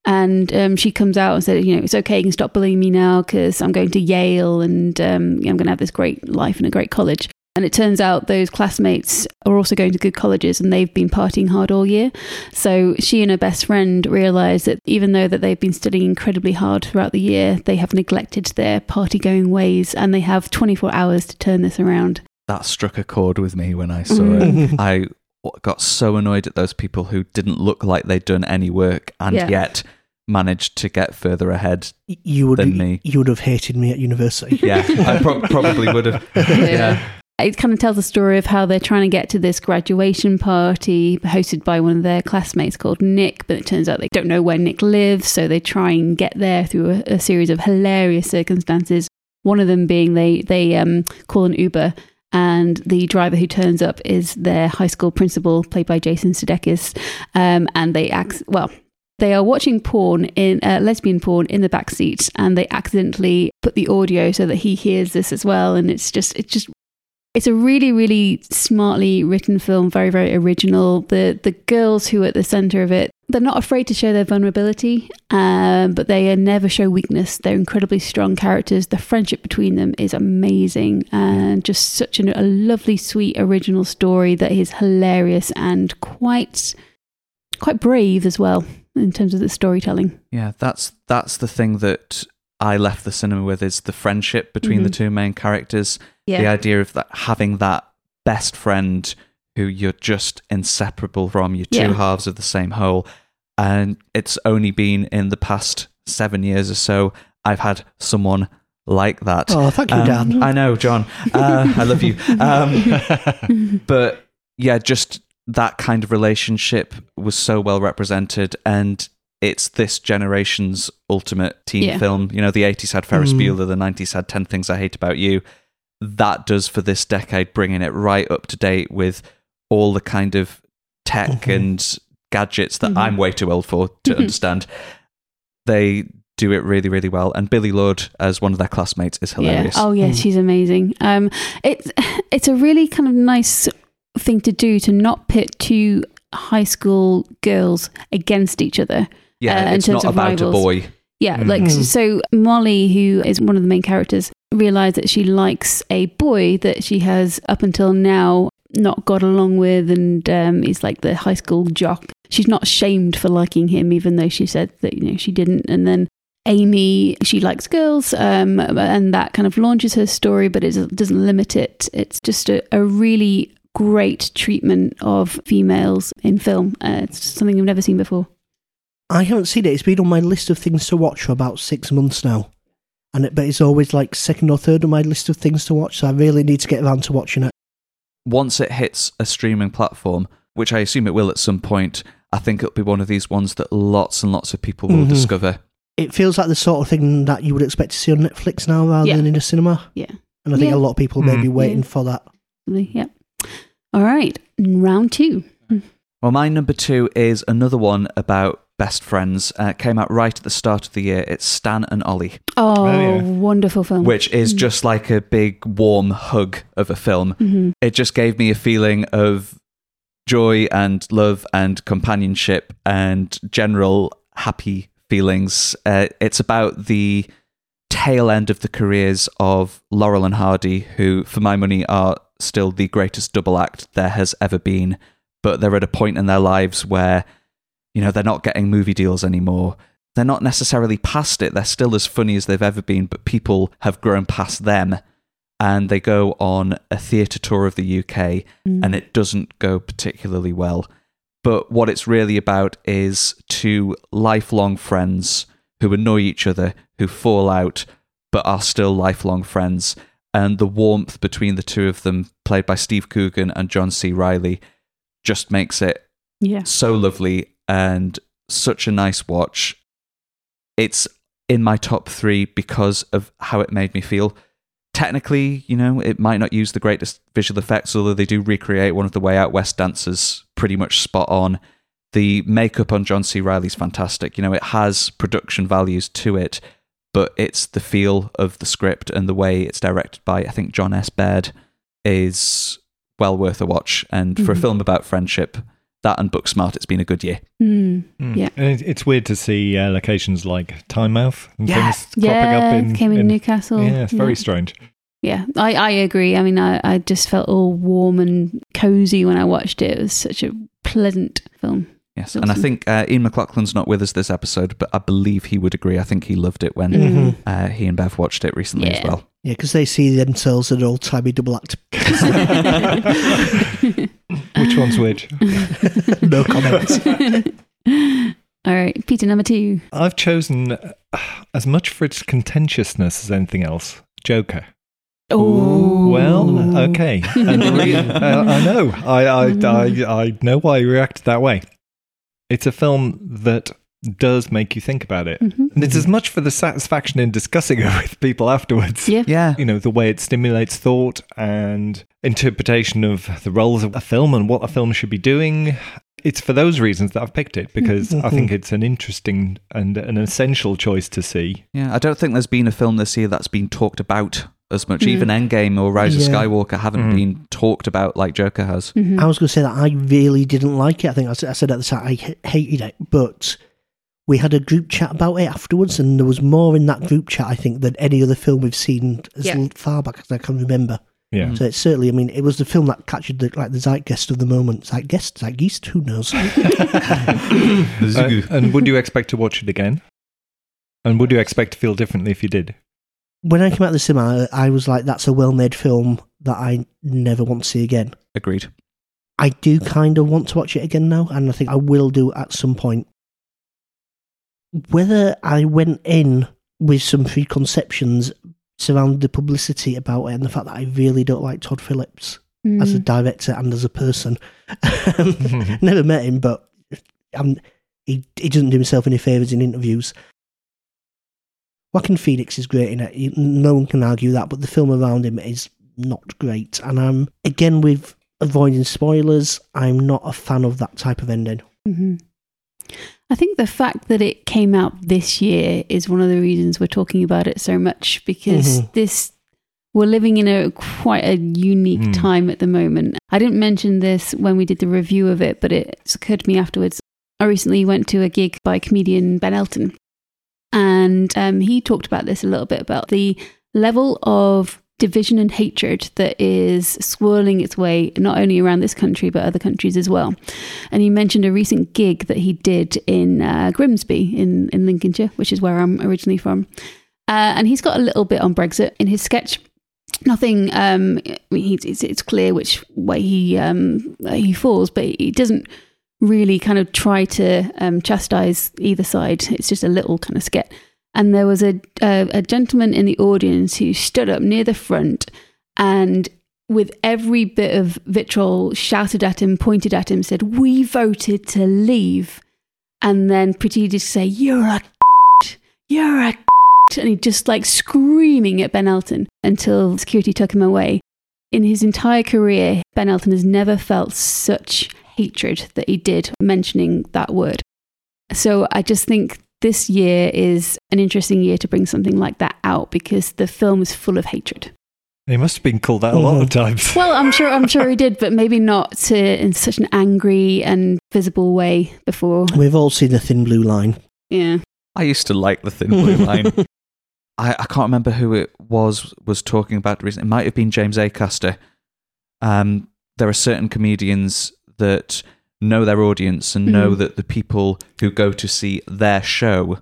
And um, she comes out and said, you know, it's okay, you can stop bullying me now because I'm going to Yale and um, I'm going to have this great life in a great college. And it turns out those classmates are also going to good colleges and they've been partying hard all year. So she and her best friend realize that even though that they've been studying incredibly hard throughout the year, they have neglected their party going ways and they have 24 hours to turn this around. that struck a chord with me when I saw it. Mm-hmm. I got so annoyed at those people who didn't look like they'd done any work and Yeah. yet managed to get further ahead. You would Than me. you would have hated me at university. Yeah, I pro- probably would have. Yeah. It kind of tells the story of how they're trying to get to this graduation party hosted by one of their classmates called Nick, but it turns out they don't know where Nick lives, so they try and get there through a, a series of hilarious circumstances. One of them being they they um, call an Uber, and the driver who turns up is their high school principal, played by Jason Sudeikis, um, and they act well. They are watching porn in uh, lesbian porn in the back seat, and they accidentally put the audio so that he hears this as well. And it's just it's just it's a really, really smartly written film, very, very original. The the girls who are at the center of it, they're not afraid to show their vulnerability, um, but they never show weakness. They're incredibly strong characters. The friendship between them is amazing, and just such an, a lovely, sweet, original story that is hilarious and quite, quite brave as well in terms of the storytelling. Yeah, that's that's the thing that I left the cinema with is the friendship between the Mhm. two main characters. The idea of that having that best friend who you're just inseparable from, you're two Yeah. halves of the same whole. And it's only been in the past seven years or so I've had someone like that. Oh, thank you, Um, Dan. I know, John. Uh, I love you. Um, but yeah, just that kind of relationship was so well represented, and it's this generation's ultimate teen Yeah. film. You know, the '80s had Ferris Mm. Bueller, the '90s had Ten Things I Hate About You. That does for this decade, bringing it right up to date with all the kind of tech Mhm. and gadgets that Mhm. I'm way too old for to Mhm. understand. They do it really, really well, and Billie Lourd as one of their classmates is hilarious. Yeah. Oh yes, Mm. she's amazing. Um, it's it's a really kind of nice thing to do to not pit two high school girls against each other. yeah, uh, in it's terms not of about rivals. a boy. Yeah, Mm. like Mm. so Molly, who is one of the main characters, realized that she likes a boy that she has up until now not got along with, and um, he's like the high school jock. She's not shamed for liking him, even though she said that you know she didn't. And then Amy, she likes girls, um, and that kind of launches her story, but it doesn't limit it. It's just a, a really great treatment of females in film. Uh, it's something I've never seen before. I haven't seen it. It's been on my list of things to watch for about six months now, and it, but it's always like second or third on my list of things to watch. So I really need to get around to watching it. once it hits a streaming platform, which I assume it will at some point, I think it'll be one of these ones that lots and lots of people will Mhm. discover. It feels like the sort of thing that you would expect to see on Netflix now rather Yeah. than in a cinema. Yeah. And I think Yeah. a lot of people may Mm. be waiting Yeah. for that. Yep. All right, round two. Well, my number two is another one about best friends. Uh, came out right at the start of the year. It's Stan and Ollie, Oh, yeah. wonderful film. which is Mm. just like a big warm hug of a film. Mhm. It just gave me a feeling of joy and love and companionship and general happy feelings. Uh, it's about the tail end of the careers of Laurel and Hardy, who, for my money, are still the greatest double act there has ever been. But they're at a point in their lives where, you know, they're not getting movie deals anymore. They're not necessarily past it. They're still as funny as they've ever been, but people have grown past them. And they go on a theatre tour of the UK, Mm. and it doesn't go particularly well. But what it's really about is two lifelong friends who annoy each other, who fall out, but are still lifelong friends. And the warmth between the two of them, played by Steve Coogan and John C. Reilly, just makes it yeah. so lovely and such a nice watch. It's in my top three because of how it made me feel. Technically, you know, it might not use the greatest visual effects, although they do recreate one of the Way Out West dancers pretty much spot on. The makeup on John C. Reilly's fantastic. You know, it has production values to it, but it's the feel of the script and the way it's directed by, I think, Jon S. Baird is well worth a watch. And for a Mhm. film about friendship, that and Booksmart, it's been a good year. Mm. Mm. Yeah. And it- it's weird to see uh, locations like Tynemouth and Yeah. things cropping Yeah, up in, came in, in- Newcastle. Yeah, it's very strange. Yeah, I, I agree. I mean, I, I just felt all warm and cozy when I watched it. It was such a pleasant film. Yes, and I think uh, Ian McLaughlin's not with us this episode, but I believe he would agree. I think he loved it when Mm. uh, he and Bev watched it recently as well. Yeah, because they see themselves as an old timey double act. Which one's which? no comments. All right, Peter, number two. I've chosen, uh, as much for its contentiousness as anything else, Joker. Oh, Well, okay. And the re- uh, I know. I, I, I, I know why you reacted that way. It's a film that does make you think about it. Mhm. And it's as much for the satisfaction in discussing it with people afterwards. Yeah. Yeah. You know, the way it stimulates thought and interpretation of the roles of a film and what a film should be doing. It's for those reasons that I've picked it because I think it's an interesting and an essential choice to see. Yeah, I don't think there's been a film this year that's been talked about as much. Mm. Even Endgame or Rise of Skywalker haven't Mm. been talked about like Joker has. Mhm. I was going to say that I really didn't like it. I think I said, at the time I hated it, but we had a group chat about it afterwards, and there was more in that group chat, I think, than any other film we've seen as Yeah. far back as I can remember. Yeah. So it's certainly, I mean, it was the film that captured the, like the zeitgeist of the moment. Zeitgeist, zeitgeist, who knows? Uh, and would you expect to watch it again? And would you expect to feel differently if you did? when I came out of the cinema, I was like, "That's a well-made film that I never want to see again." Agreed. I do kind of want to watch it again now, and I think I will do at some point. Whether I went in with some preconceptions surrounding the publicity about it and the fact that I really don't like Todd Phillips as a Mm. director and as a person. Never met him, but um, he, he doesn't do himself any favours in interviews. Joaquin Phoenix is great in it. No one can argue that, but the film around him is not great. And I'm, again, with avoiding spoilers, I'm not a fan of that type of ending. hmm I think the fact that it came out this year is one of the reasons we're talking about it so much because Mhm. this we're living in a quite a unique Mm. time at the moment. I didn't mention this when we did the review of it, but it's occurred to me afterwards. I recently went to a gig by comedian Ben Elton, and um, he talked about this a little bit about the level of division and hatred that is swirling its way not only around this country but other countries as well. And he mentioned a recent gig that he did in uh, Grimsby in, in Lincolnshire, which is where I'm originally from. Uh, and he's got a little bit on Brexit in his sketch. Nothing. Um, I mean, it's, it's clear which way he um, he falls, but he doesn't really kind of try to um, chastise either side. It's just a little kind of skit. And there was a, a a gentleman in the audience who stood up near the front and with every bit of vitriol shouted at him, pointed at him, said, "We voted to leave," and then proceeded to say, "You're a, you're a," and he just like screaming at Ben Elton until security took him away. In his entire career, Ben Elton has never felt such hatred that he did mentioning that word. So I just think this year is an interesting year to bring something like that out because the film is full of hatred. He must have been called that a lot of Mm-hmm. times. Well, I'm sure I'm sure he did, but maybe not to, in such an angry and visible way before. We've all seen the thin blue line. Yeah. I used to like the Thin Blue Line. I, I can't remember who it was was talking about recently. It might have been James Acaster. Um, there are certain comedians that know their audience and know Mhm. that the people who go to see their show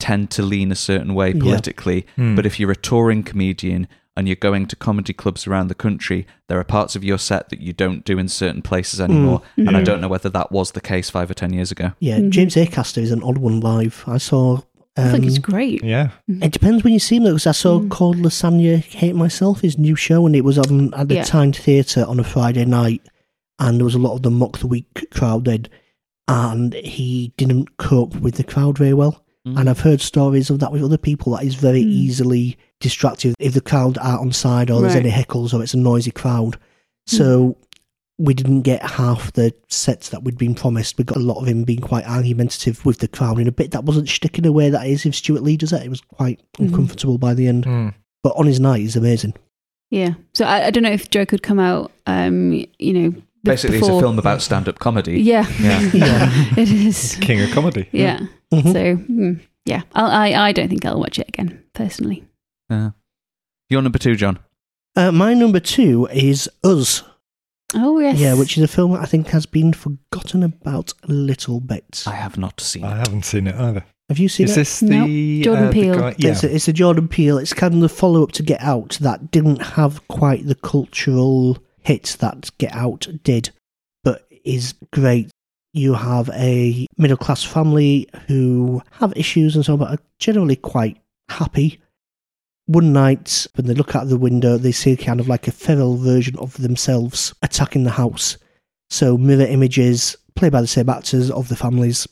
tend to lean a certain way Yeah. politically. Hmm. But if you're a touring comedian and you're going to comedy clubs around the country, there are parts of your set that you don't do in certain places anymore. And I Mhm. don't know whether that was the case five or ten years ago. Yeah, Mhm. James Acaster is an odd one live. I saw. Um, I think it's great. yeah. It depends when you see him because I saw Mm. Cold Lasagne Hate Myself, his new show, and it was on at the Yeah. Tyne Theatre on a Friday night, and there was a lot of the Mock the Week crowd then, and he didn't cope with the crowd very well. Mm. And I've heard stories of that with other people that is very Mm. easily distractive if the crowd aren't on side or there's any heckles or it's a noisy crowd. So we didn't get half the sets that we'd been promised. We got a lot of him being quite argumentative with the crowd in a bit that wasn't stick in a way that is if Stewart Lee does it. It was quite Mhm. uncomfortable by the end. Hmm. But on his night, he's amazing. Yeah. So I, I don't know if Joe could come out, um, you know, be- Basically, it's a film about stand up comedy. Yeah. Yeah. Yeah. it is. King of comedy. Yeah. Mhm. So, mm, yeah. I'll, I, I don't think I'll watch it again, personally. Yeah. Your number two, John. Uh, my number two is Us. Oh, yes. Yeah, which is a film I think has been forgotten about a little bit. I have not seen it. I it. haven't seen it either. Have you seen Is it? this No. the Jordan uh, the Peele. guy- yeah. It's, a, it's a Jordan Peele. It's kind of the follow up to Get Out that didn't have quite the cultural hit that Get Out did, but is great. you have a middle class family who have issues and so on, but are generally quite happy. One night, when they look out the window, they see kind of like a feral version of themselves attacking the house. So, mirror images, played by the same actors of the families,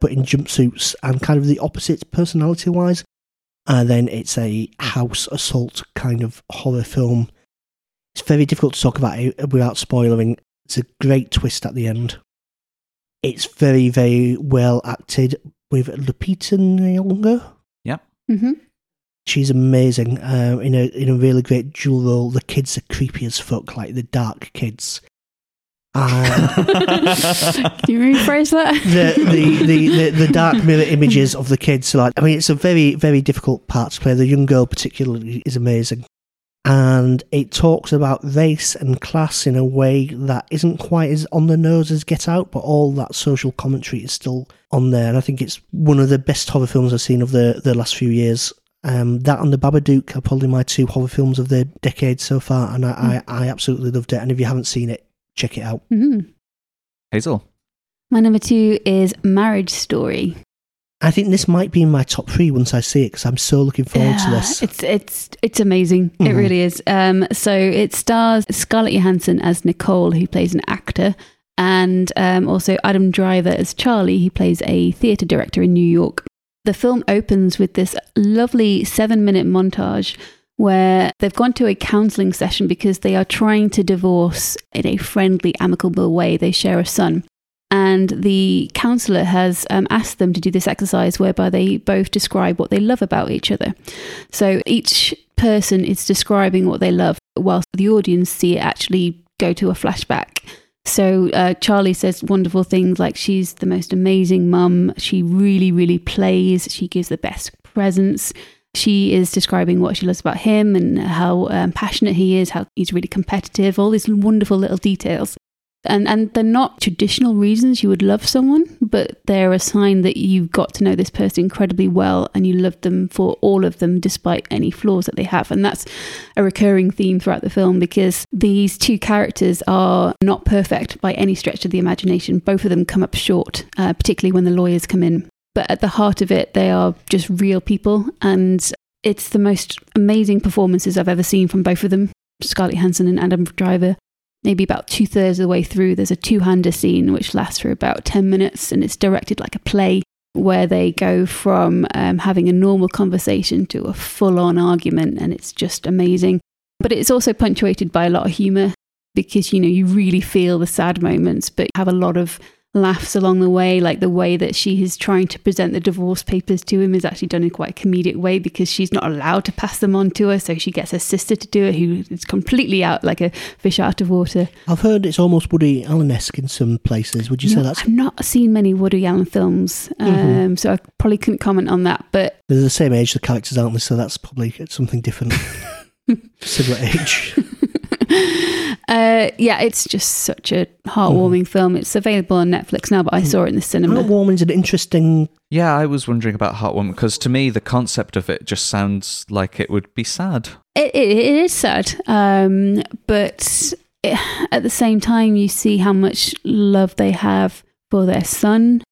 but in jumpsuits and kind of the opposite personality wise. And then it's a house assault kind of horror film. It's very difficult to talk about it without spoiling. It's a great twist at the end. It's very, very well acted with Lupita Nyong'o. Yeah. hmm She's amazing uh, in a in a really great dual role. The kids are creepy as fuck, like the dark kids. And Can you rephrase that? the, the, the, the, the dark mirror images of the kids are like I mean it's a very very difficult part to play. The young girl particularly is amazing. And it talks about race and class in a way that isn't quite as on the nose as Get Out, but all that social commentary is still on there. And I think it's one of the best horror films I've seen of the, the last few years. Um, that and The Babadook are probably my two horror films of the decade so far, and I, I, I absolutely loved it. And if you haven't seen it, check it out. Mhm. Hazel. My number two is Marriage Story. I think this might be in my top three once I see it because I'm so looking forward to this. It's it's it's amazing. It Mhm. really is. Um, so it stars Scarlett Johansson as Nicole, who plays an actor, and um, also Adam Driver as Charlie, who plays a theatre director in New York. The film opens with this lovely seven-minute montage where they've gone to a counselling session because they are trying to divorce in a friendly, amicable way. They share a son. And the counsellor has um, asked them to do this exercise whereby they both describe what they love about each other. So each person is describing what they love, whilst the audience see it actually go to a flashback. So uh, Charlie says wonderful things like she's the most amazing mum. She really, really plays. She gives the best presents. She is describing what she loves about him and how um, passionate he is, how he's really competitive, all these wonderful little details. And, and they're not traditional reasons you would love someone, but they're a sign that you've got to know this person incredibly well and you love them for all of them despite any flaws that they have. And that's a recurring theme throughout the film because these two characters are not perfect by any stretch of the imagination. Both of them come up short, uh, particularly when the lawyers come in. But at the heart of it, they are just real people. And it's the most amazing performances I've ever seen from both of them Scarlett Johansson and Adam Driver maybe about two thirds of the way through, there's a two hander scene which lasts for about 10 minutes and it's directed like a play where they go from um, having a normal conversation to a full on argument and it's just amazing. But it's also punctuated by a lot of humour because, you know, you really feel the sad moments, but have a lot of laughs along the way, like the way that she is trying to present the divorce papers to him is actually done in quite a comedic way because she's not allowed to pass them on to her. So she gets her sister to do it, who is completely out like a fish out of water. I've heard it's almost Woody Allen esque in some places. Would you say No, that's I've not seen many Woody Allen films, um, Mhm. so I probably couldn't comment on that. But they're the same age, the characters, aren't they? So that's probably something different. Similar age. uh, yeah, it's just such a heartwarming film. It's available on Netflix now, but I saw it in the cinema. Heartwarming is an interesting. Yeah, I was wondering about Heartwarming because to me the concept of it just sounds like it would be sad. It, it, it is sad, um, but it, at the same time, you see how much love they have for their son.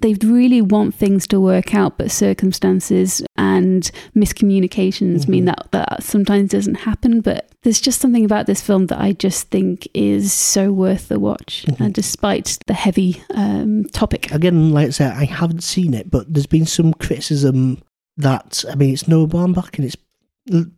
They really want things to work out, but circumstances and miscommunications mean that that sometimes doesn't happen. But there's just something about this film that I just think is so worth the watch, and despite the heavy um, topic. Again, like I said, I haven't seen it, but there's been some criticism that I mean, it's Noah Baumbach and it's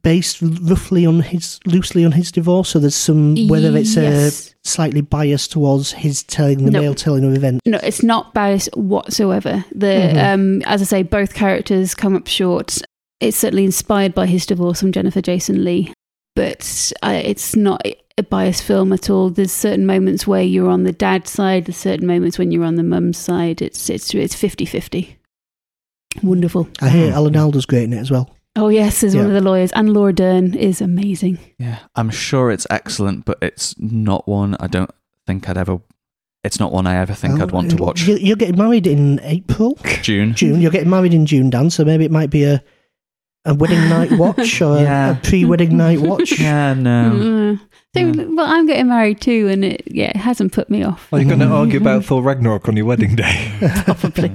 based roughly on his loosely on his divorce. So there's some whether it's Yes. uh, slightly biased towards his telling the No. male telling of events. No, it's not biased whatsoever. The Mhm. um, as I say, both characters come up short. It's certainly inspired by his divorce from Jennifer Jason Leigh, but uh, it's not a biased film at all. There's certain moments where you're on the dad's side. There's certain moments when you're on the mum's side. It's it's it's 50-50. Wonderful. I hear Alan Alda's great in it as well. Oh yes, as one of the lawyers, and Laura Dern is amazing. Yeah, I'm sure it's excellent, but it's not one I don't think I'd ever. It's not one I ever think I'd want to watch. You- You're getting married in April, June. June. You're getting married in June, Dan. So maybe it might be a a wedding night watch or a- Yeah. a pre-wedding night watch. Yeah, no. Mm. So, well, I'm getting married too, and it yeah, it hasn't put me off. Are you going to argue about Thor Ragnarok on your wedding day? Probably.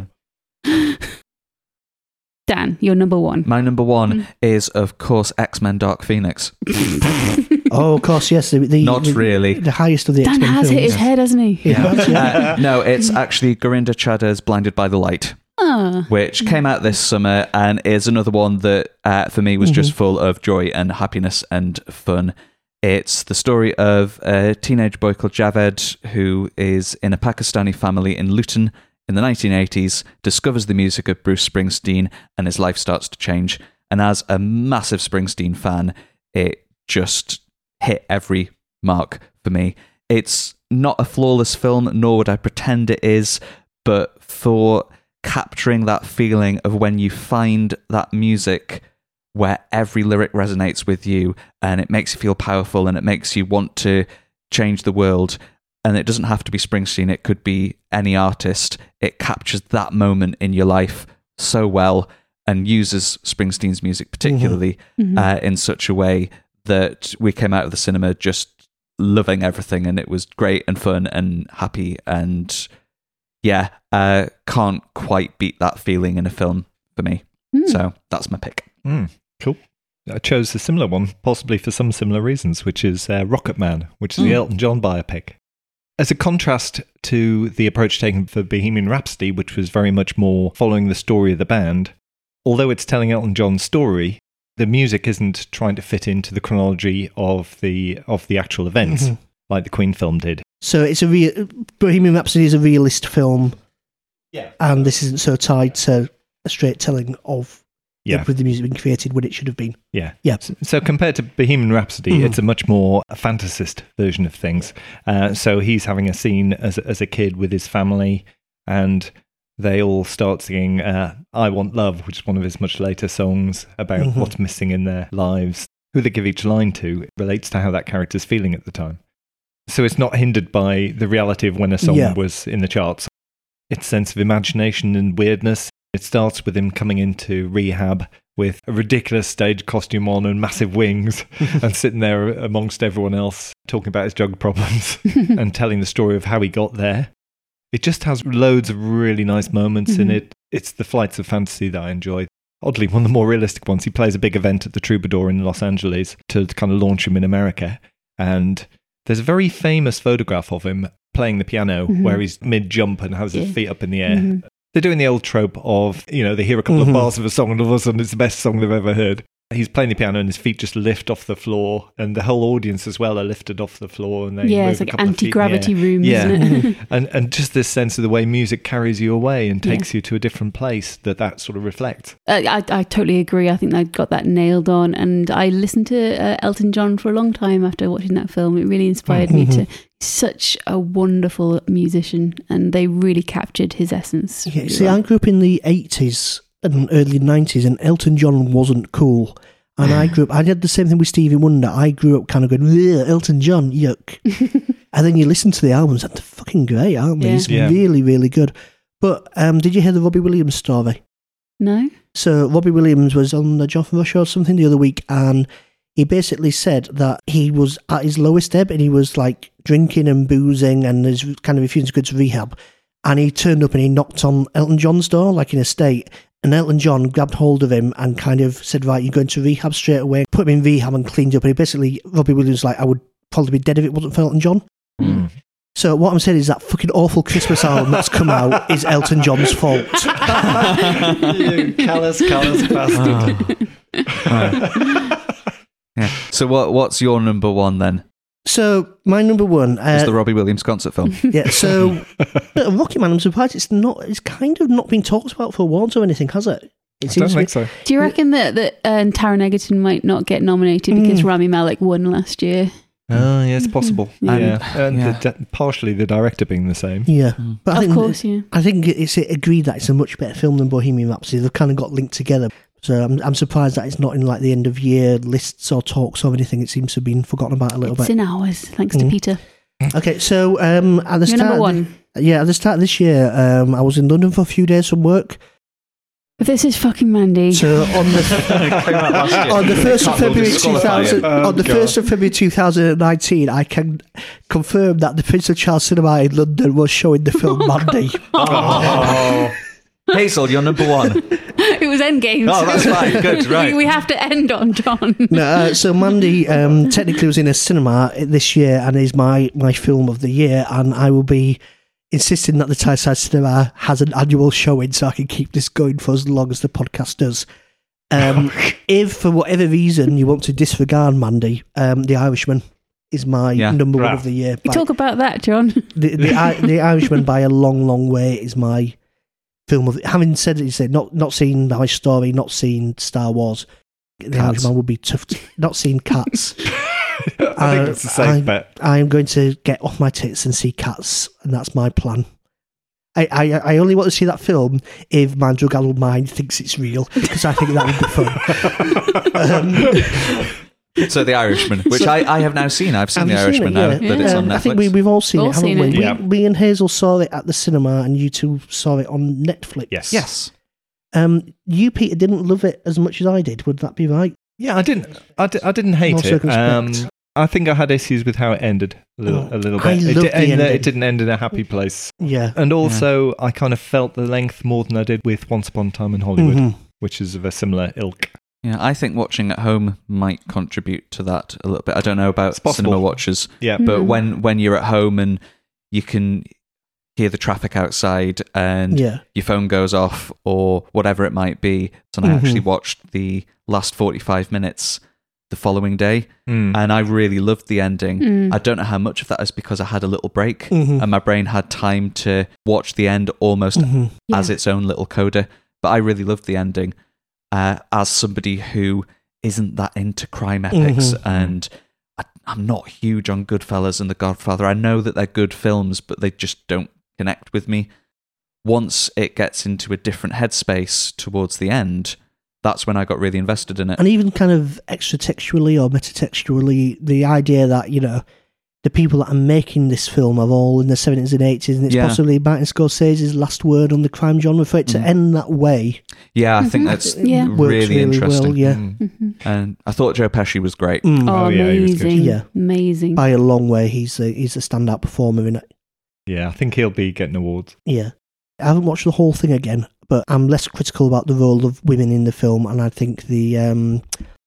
Dan, you're number one. My number one is, of course, X Men Dark Phoenix. Oh, of course, yes. The, the, Not the, really. The highest of the Dan X-Men has hit films. his head, hasn't he? He yeah. Uh, no, it's actually Gurinder Chadha's Blinded by the Light, Ah. which came out this summer and is another one that, uh, for me, was just full of joy and happiness and fun. It's the story of a teenage boy called Javed who is in a Pakistani family in Luton in the 1980s, discovers the music of Bruce Springsteen, and his life starts to change. And as a massive Springsteen fan, it just hit every mark for me. It's not a flawless film, nor would I pretend it is, but for capturing that feeling of when you find that music where every lyric resonates with you and it makes you feel powerful and it makes you want to change the world. And it doesn't have to be Springsteen, it could be any artist. It captures that moment in your life so well and uses Springsteen's music particularly uh, in such a way that we came out of the cinema just loving everything and it was great and fun and happy and yeah, uh, can't quite beat that feeling in a film for me. So that's my pick. Mm, cool. I chose a similar one, possibly for some similar reasons, which is uh, Rocketman, which is the Elton John biopic. As a contrast to the approach taken for Bohemian Rhapsody, which was very much more following the story of the band, although it's telling Elton John's story, the music isn't trying to fit into the chronology of the of the actual events, mm-hmm. like the Queen film did. So it's a real Bohemian Rhapsody is a realist film, Yeah. and this isn't so tied to a straight telling of Yeah. with the music being created when it should have been. Yeah. Yeah. So, so compared to Bohemian Rhapsody, Mhm. it's a much more fantasist version of things. Uh, so he's having a scene as, a- as a kid with his family, and they all start singing uh, I Want Love, which is one of his much later songs about Mhm. what's missing in their lives. Who they give each line to relates to how that character's feeling at the time. So it's not hindered by the reality of when a song Yeah. was in the charts. Its sense of imagination and weirdness. It starts with him coming into rehab with a ridiculous stage costume on and massive wings and sitting there amongst everyone else talking about his drug problems and telling the story of how he got there. It just has loads of really nice moments in Mhm. it. It's the flights of fantasy that I enjoy. Oddly, one of the more realistic ones. He plays a big event at the Troubadour in Los Angeles to kind of launch him in America. And there's a very famous photograph of him playing the piano Mhm. where he's mid jump and has his feet up in the air. Mhm. They're doing the old trope of, you know, they hear a couple Mhm. of bars of a song and all of a sudden it's the best song they've ever heard. He's playing the piano and his feet just lift off the floor, and the whole audience as well are lifted off the floor. And they yeah, move it's a like couple of feet in the anti gravity room, Yeah. isn't it? and and just this sense of the way music carries you away and Yeah. takes you to a different place that that sort of reflects. Uh, I, I totally agree. I think they got that nailed on. And I listened to uh, Elton John for a long time after watching that film. It really inspired me to such a wonderful musician, and they really captured his essence. Yeah, really see, well. I grew up in the 80s and early 90s, and Elton John wasn't cool. And I grew up, I did the same thing with Stevie Wonder. I grew up kind of going, "Ugh, Elton John, yuck. and then you listen to the albums, and they're fucking great, aren't they? Yeah. He's Yeah. really, really good. But um, did you hear the Robbie Williams story? no, So Robbie Williams was on the Jonathan Ross or something the other week, and he basically said that he was at his lowest ebb, and he was like drinking and boozing, and is kind of refusing to go to rehab. And he turned up and he knocked on Elton John's door, like in a state. And Elton John grabbed hold of him and kind of said, "Right, you're going to rehab straight away." Put him in rehab and cleaned up. And he basically, Robbie Williams, was like, I would probably be dead if it wasn't for Elton John. Hmm. So what I'm saying is that fucking awful Christmas album that's come out is Elton John's fault. you callous, callous bastard. Ah. Yeah. So what what's your number one then? So my number one Is uh, the Robbie Williams concert film? Yeah, so uh, Rocketman, I'm surprised it's not. It's kind of not been talked about for awards or anything, has it? It I don't to think so. do you reckon that that uh, Taron Egerton might not get nominated because Mm. Rami Malek won last year? Oh, yeah, it's possible. Yeah. Yeah, and Yeah. The, partially the director being the same. Yeah, but I of think course, yeah. I think it's agreed that it's a much better film than Bohemian Rhapsody. They've kind of got linked together. So I'm, I'm surprised that it's not in like the end of year lists or talks or anything. It seems to have been forgotten about a little It's bit. in ours, thanks to Mm. Peter. Okay, so um, at the You're start, number of the- one. yeah, at the start of this year, um, I was in London for a few days from work, This is fucking Mandy. So on the on the first of February 2000, Oh, on the first of February 2019, I can confirm that the Prince of Charles Cinema in London was showing the film Mandy. Oh, Hazel, you're number one. it was Endgame. Oh, that's fine. Good, right. We, we have to end on John. no, uh, so Mandy um, technically was in a cinema this year and is my, my film of the year, and I will be insisting that the Tyneside Cinema has an annual showing so I can keep this going for as long as the podcast does. Um, if for whatever reason you want to disregard Mandy, um, The Irishman is my Yeah. number one of the year. You talk about that, John. the the, I- the Irishman by a long, long way is my film of. Having said it, you said not not seen my story, not seen Star Wars. The Cats. Irishman would be tough. To, not seen Cats. I think Uh, it's a safe I- bet. I am going to get off my tits and see Cats, and that's my plan. I, I, I only want to see that film if my drug addled mind thinks it's real because I think that would be fun. Um, So The Irishman, which I, I have now seen. I've seen Have The you seen Irishman it? now Yeah. that it's on Netflix. I think we, we've all seen All it, haven't seen we? it. We, Yeah. we and Hazel saw it at the cinema, and you two saw it on Netflix. Yes. yes. Um, you, Peter, didn't love it as much as I did. Would that be right? Yeah, I didn't. I, di- I didn't hate More it. circumspect. Um, I think I had issues with how it ended a little, Oh, a little I. It, loved di- the and, uh, ending. it didn't end in a happy place. Yeah. And also, I kind of felt the length more than I did with Once Upon a Time in Hollywood, Mhm. which is of a similar ilk. Yeah, I think watching at home might contribute to that a little bit. I don't know about cinema watchers, Yeah. but Mhm. when when you're at home and you can hear the traffic outside and Yeah. your phone goes off or whatever it might be, and I Mhm. actually watched the last 45 minutes the following day, Mm. and I really loved the ending. Mm. I don't know how much of that is because I had a little break Mhm. and my brain had time to watch the end almost Mhm. as Yeah. its own little coda. But I really loved the ending. Uh, as somebody who isn't that into crime epics, Mhm. and I, I'm not huge on Goodfellas and The Godfather. I know that they're good films, but they just don't connect with me. Once it gets into a different headspace towards the end, that's when I got really invested in it. And even kind of extra-textually or metatextually, the idea that, you know, the people that are making this film are all in the 70s and 80s, and it's Yeah. possibly Martin Scorsese's last word on the crime genre. For it to Mm. end that way yeah, I think Mhm. that's Yeah. really, really interesting. well, yeah. Mm. Mhm. And I thought Joe Pesci was great. Mm. Oh, Oh, yeah, he was good. amazing. Yeah. Amazing. By a long way, he's a, he's a standout performer in it. Yeah, I think he'll be getting awards. Yeah. I haven't watched the whole thing again, but I'm less critical about the role of women in the film, and I think the um,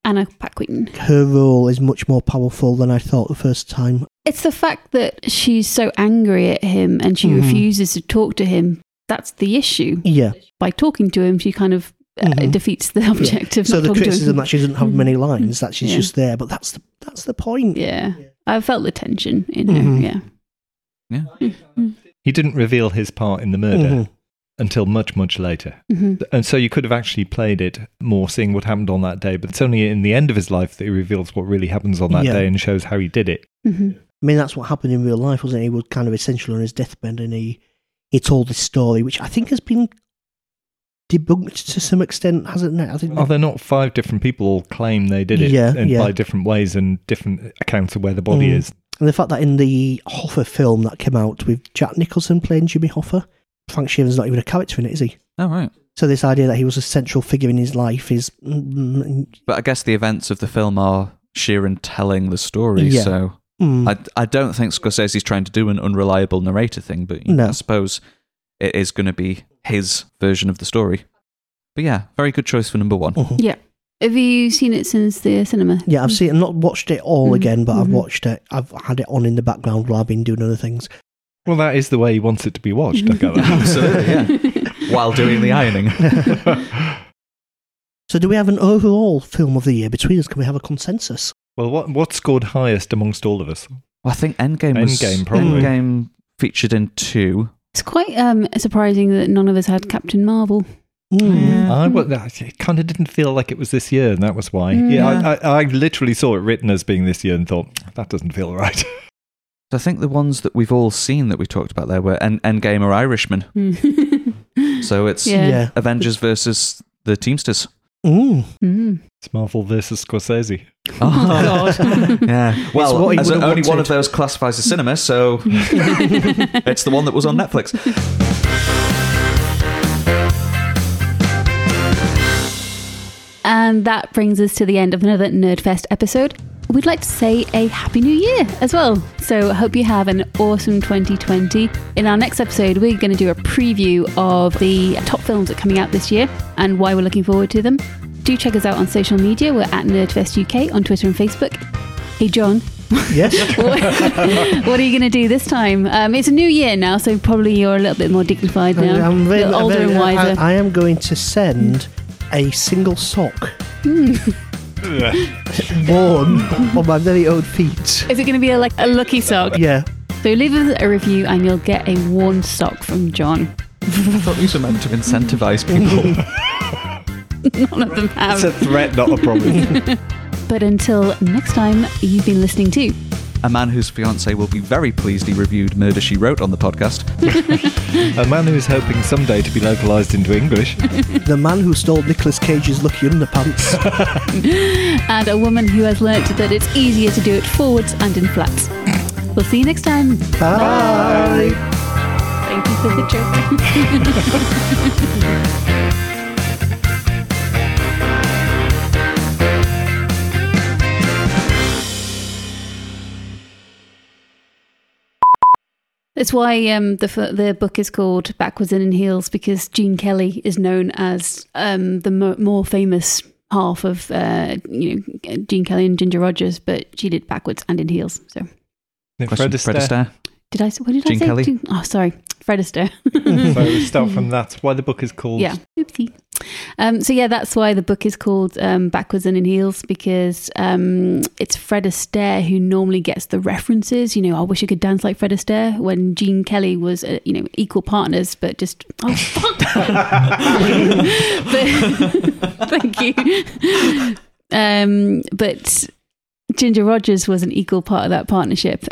Anna Paquin. her role is much more powerful than I thought the first time. It's the fact that she's so angry at him and she Mhm. refuses to talk to him. That's the issue. Yeah. By talking to him, she kind of uh, Mhm. defeats the object of So not the talking to criticism him. that she doesn't have many lines, that she's Yeah. just there, but that's the that's the point. Yeah. I felt the tension in her. Mhm. Yeah. He didn't reveal his part in the murder Mhm. until much, much later. hmm And so you could have actually played it more seeing what happened on that day, but it's only in the end of his life that he reveals what really happens on that Yeah. day and shows how he did it. hmm I mean, that's what happened in real life, wasn't it? He was kind of essential on his deathbed, and he he told this story, which I think has been debunked to some extent, hasn't it? I think. Are there not five different people all claim they did it Yeah, and yeah. by different ways and different accounts of where the body Mm. is? And the fact that in the Hoffa film that came out with Jack Nicholson playing Jimmy Hoffa, Frank Sheeran's not even a character in it, is he? Oh, right. So this idea that he was a central figure in his life is, mm, But I guess the events of the film are Sheeran telling the story, Yeah. so mm, I, I don't think Scorsese's trying to do an unreliable narrator thing, but you know, I suppose it is going to be his version of the story. But yeah, very good choice for number one. mhm. Yeah. Have you seen it since the cinema? yeah, I've seen, it. not watched it all Mhm, again, but I've mhm. watched it. I've had it on in the background while I've been doing other things. Well, that is the way he wants it to be watched. I gather. Absolutely, yeah. While doing the ironing. So do we have an overall film of the year between us? Can we have a consensus? Well, what what scored highest amongst all of us? Well, I think Endgame was Endgame, probably. Endgame featured in two. It's quite um, surprising that none of us had Captain Marvel. Mm. I wa- it kind of didn't feel like it was this year, and that was why. Mm. Yeah, I, I, I literally saw it written as being this year and thought that doesn't feel right. So I think the ones that we've all seen that we talked about there were En- Endgame or Irishman. So it's Yeah. Yeah. Avengers versus the Teamsters. Mm. Mm. it's Marvel versus Scorsese. Oh, God. yeah. Well, what as would've only one of those classifies as cinema, so it's the one that was on Netflix. And that brings us to the end of another Nerdfest episode. We'd like to say a happy new year as well. So, I hope you have an awesome 2020. In our next episode, we're going to do a preview of the top films that are coming out this year and why we're looking forward to them. Do check us out on social media. We're at Nerdfest UK on Twitter and Facebook. Hey, John, Yes. what are you going to do this time? Um, it's a new year now, so probably you're a little bit more dignified now. I'm a very- little older very- and wiser. I, I am going to send a single sock worn on my very own feet. Is it going to be a, like a lucky sock? Yeah. So leave us a review and you'll get a worn sock from John. I thought these were meant to incentivize people. None of them have. It's a threat, not a problem. But until next time, you've been listening to a man whose fiance will be very pleased he reviewed Murder She Wrote on the podcast. a man who is hoping someday to be localised into English. The man who stole Nicolas Cage's Lucky Underpants. and a woman who has learnt that it's easier to do it forwards and in flats. We'll see you next time. Bye. Thank you for the joke. That's why um, the the book is called Backwards and in Heels because Gene Kelly is known as um, the mo- more famous half of uh, you know Gene Kelly and Ginger Rogers, but she did Backwards and in Heels. So Question, Fred Fred Astaire. Astaire. did I? s- What did Gene I say? Kelly. Gene- oh, sorry, Fred Astaire. So we start from that. why the book is called. Yeah. Oopsie. Um, so yeah, that's why the book is called um, Backwards and in Heels because um, it's Fred Astaire who normally gets the references. You know, I wish I could dance like Fred Astaire when Gene Kelly was, uh, you know, equal partners, but just oh fuck. but, thank you. Um, but Ginger Rogers was an equal part of that partnership.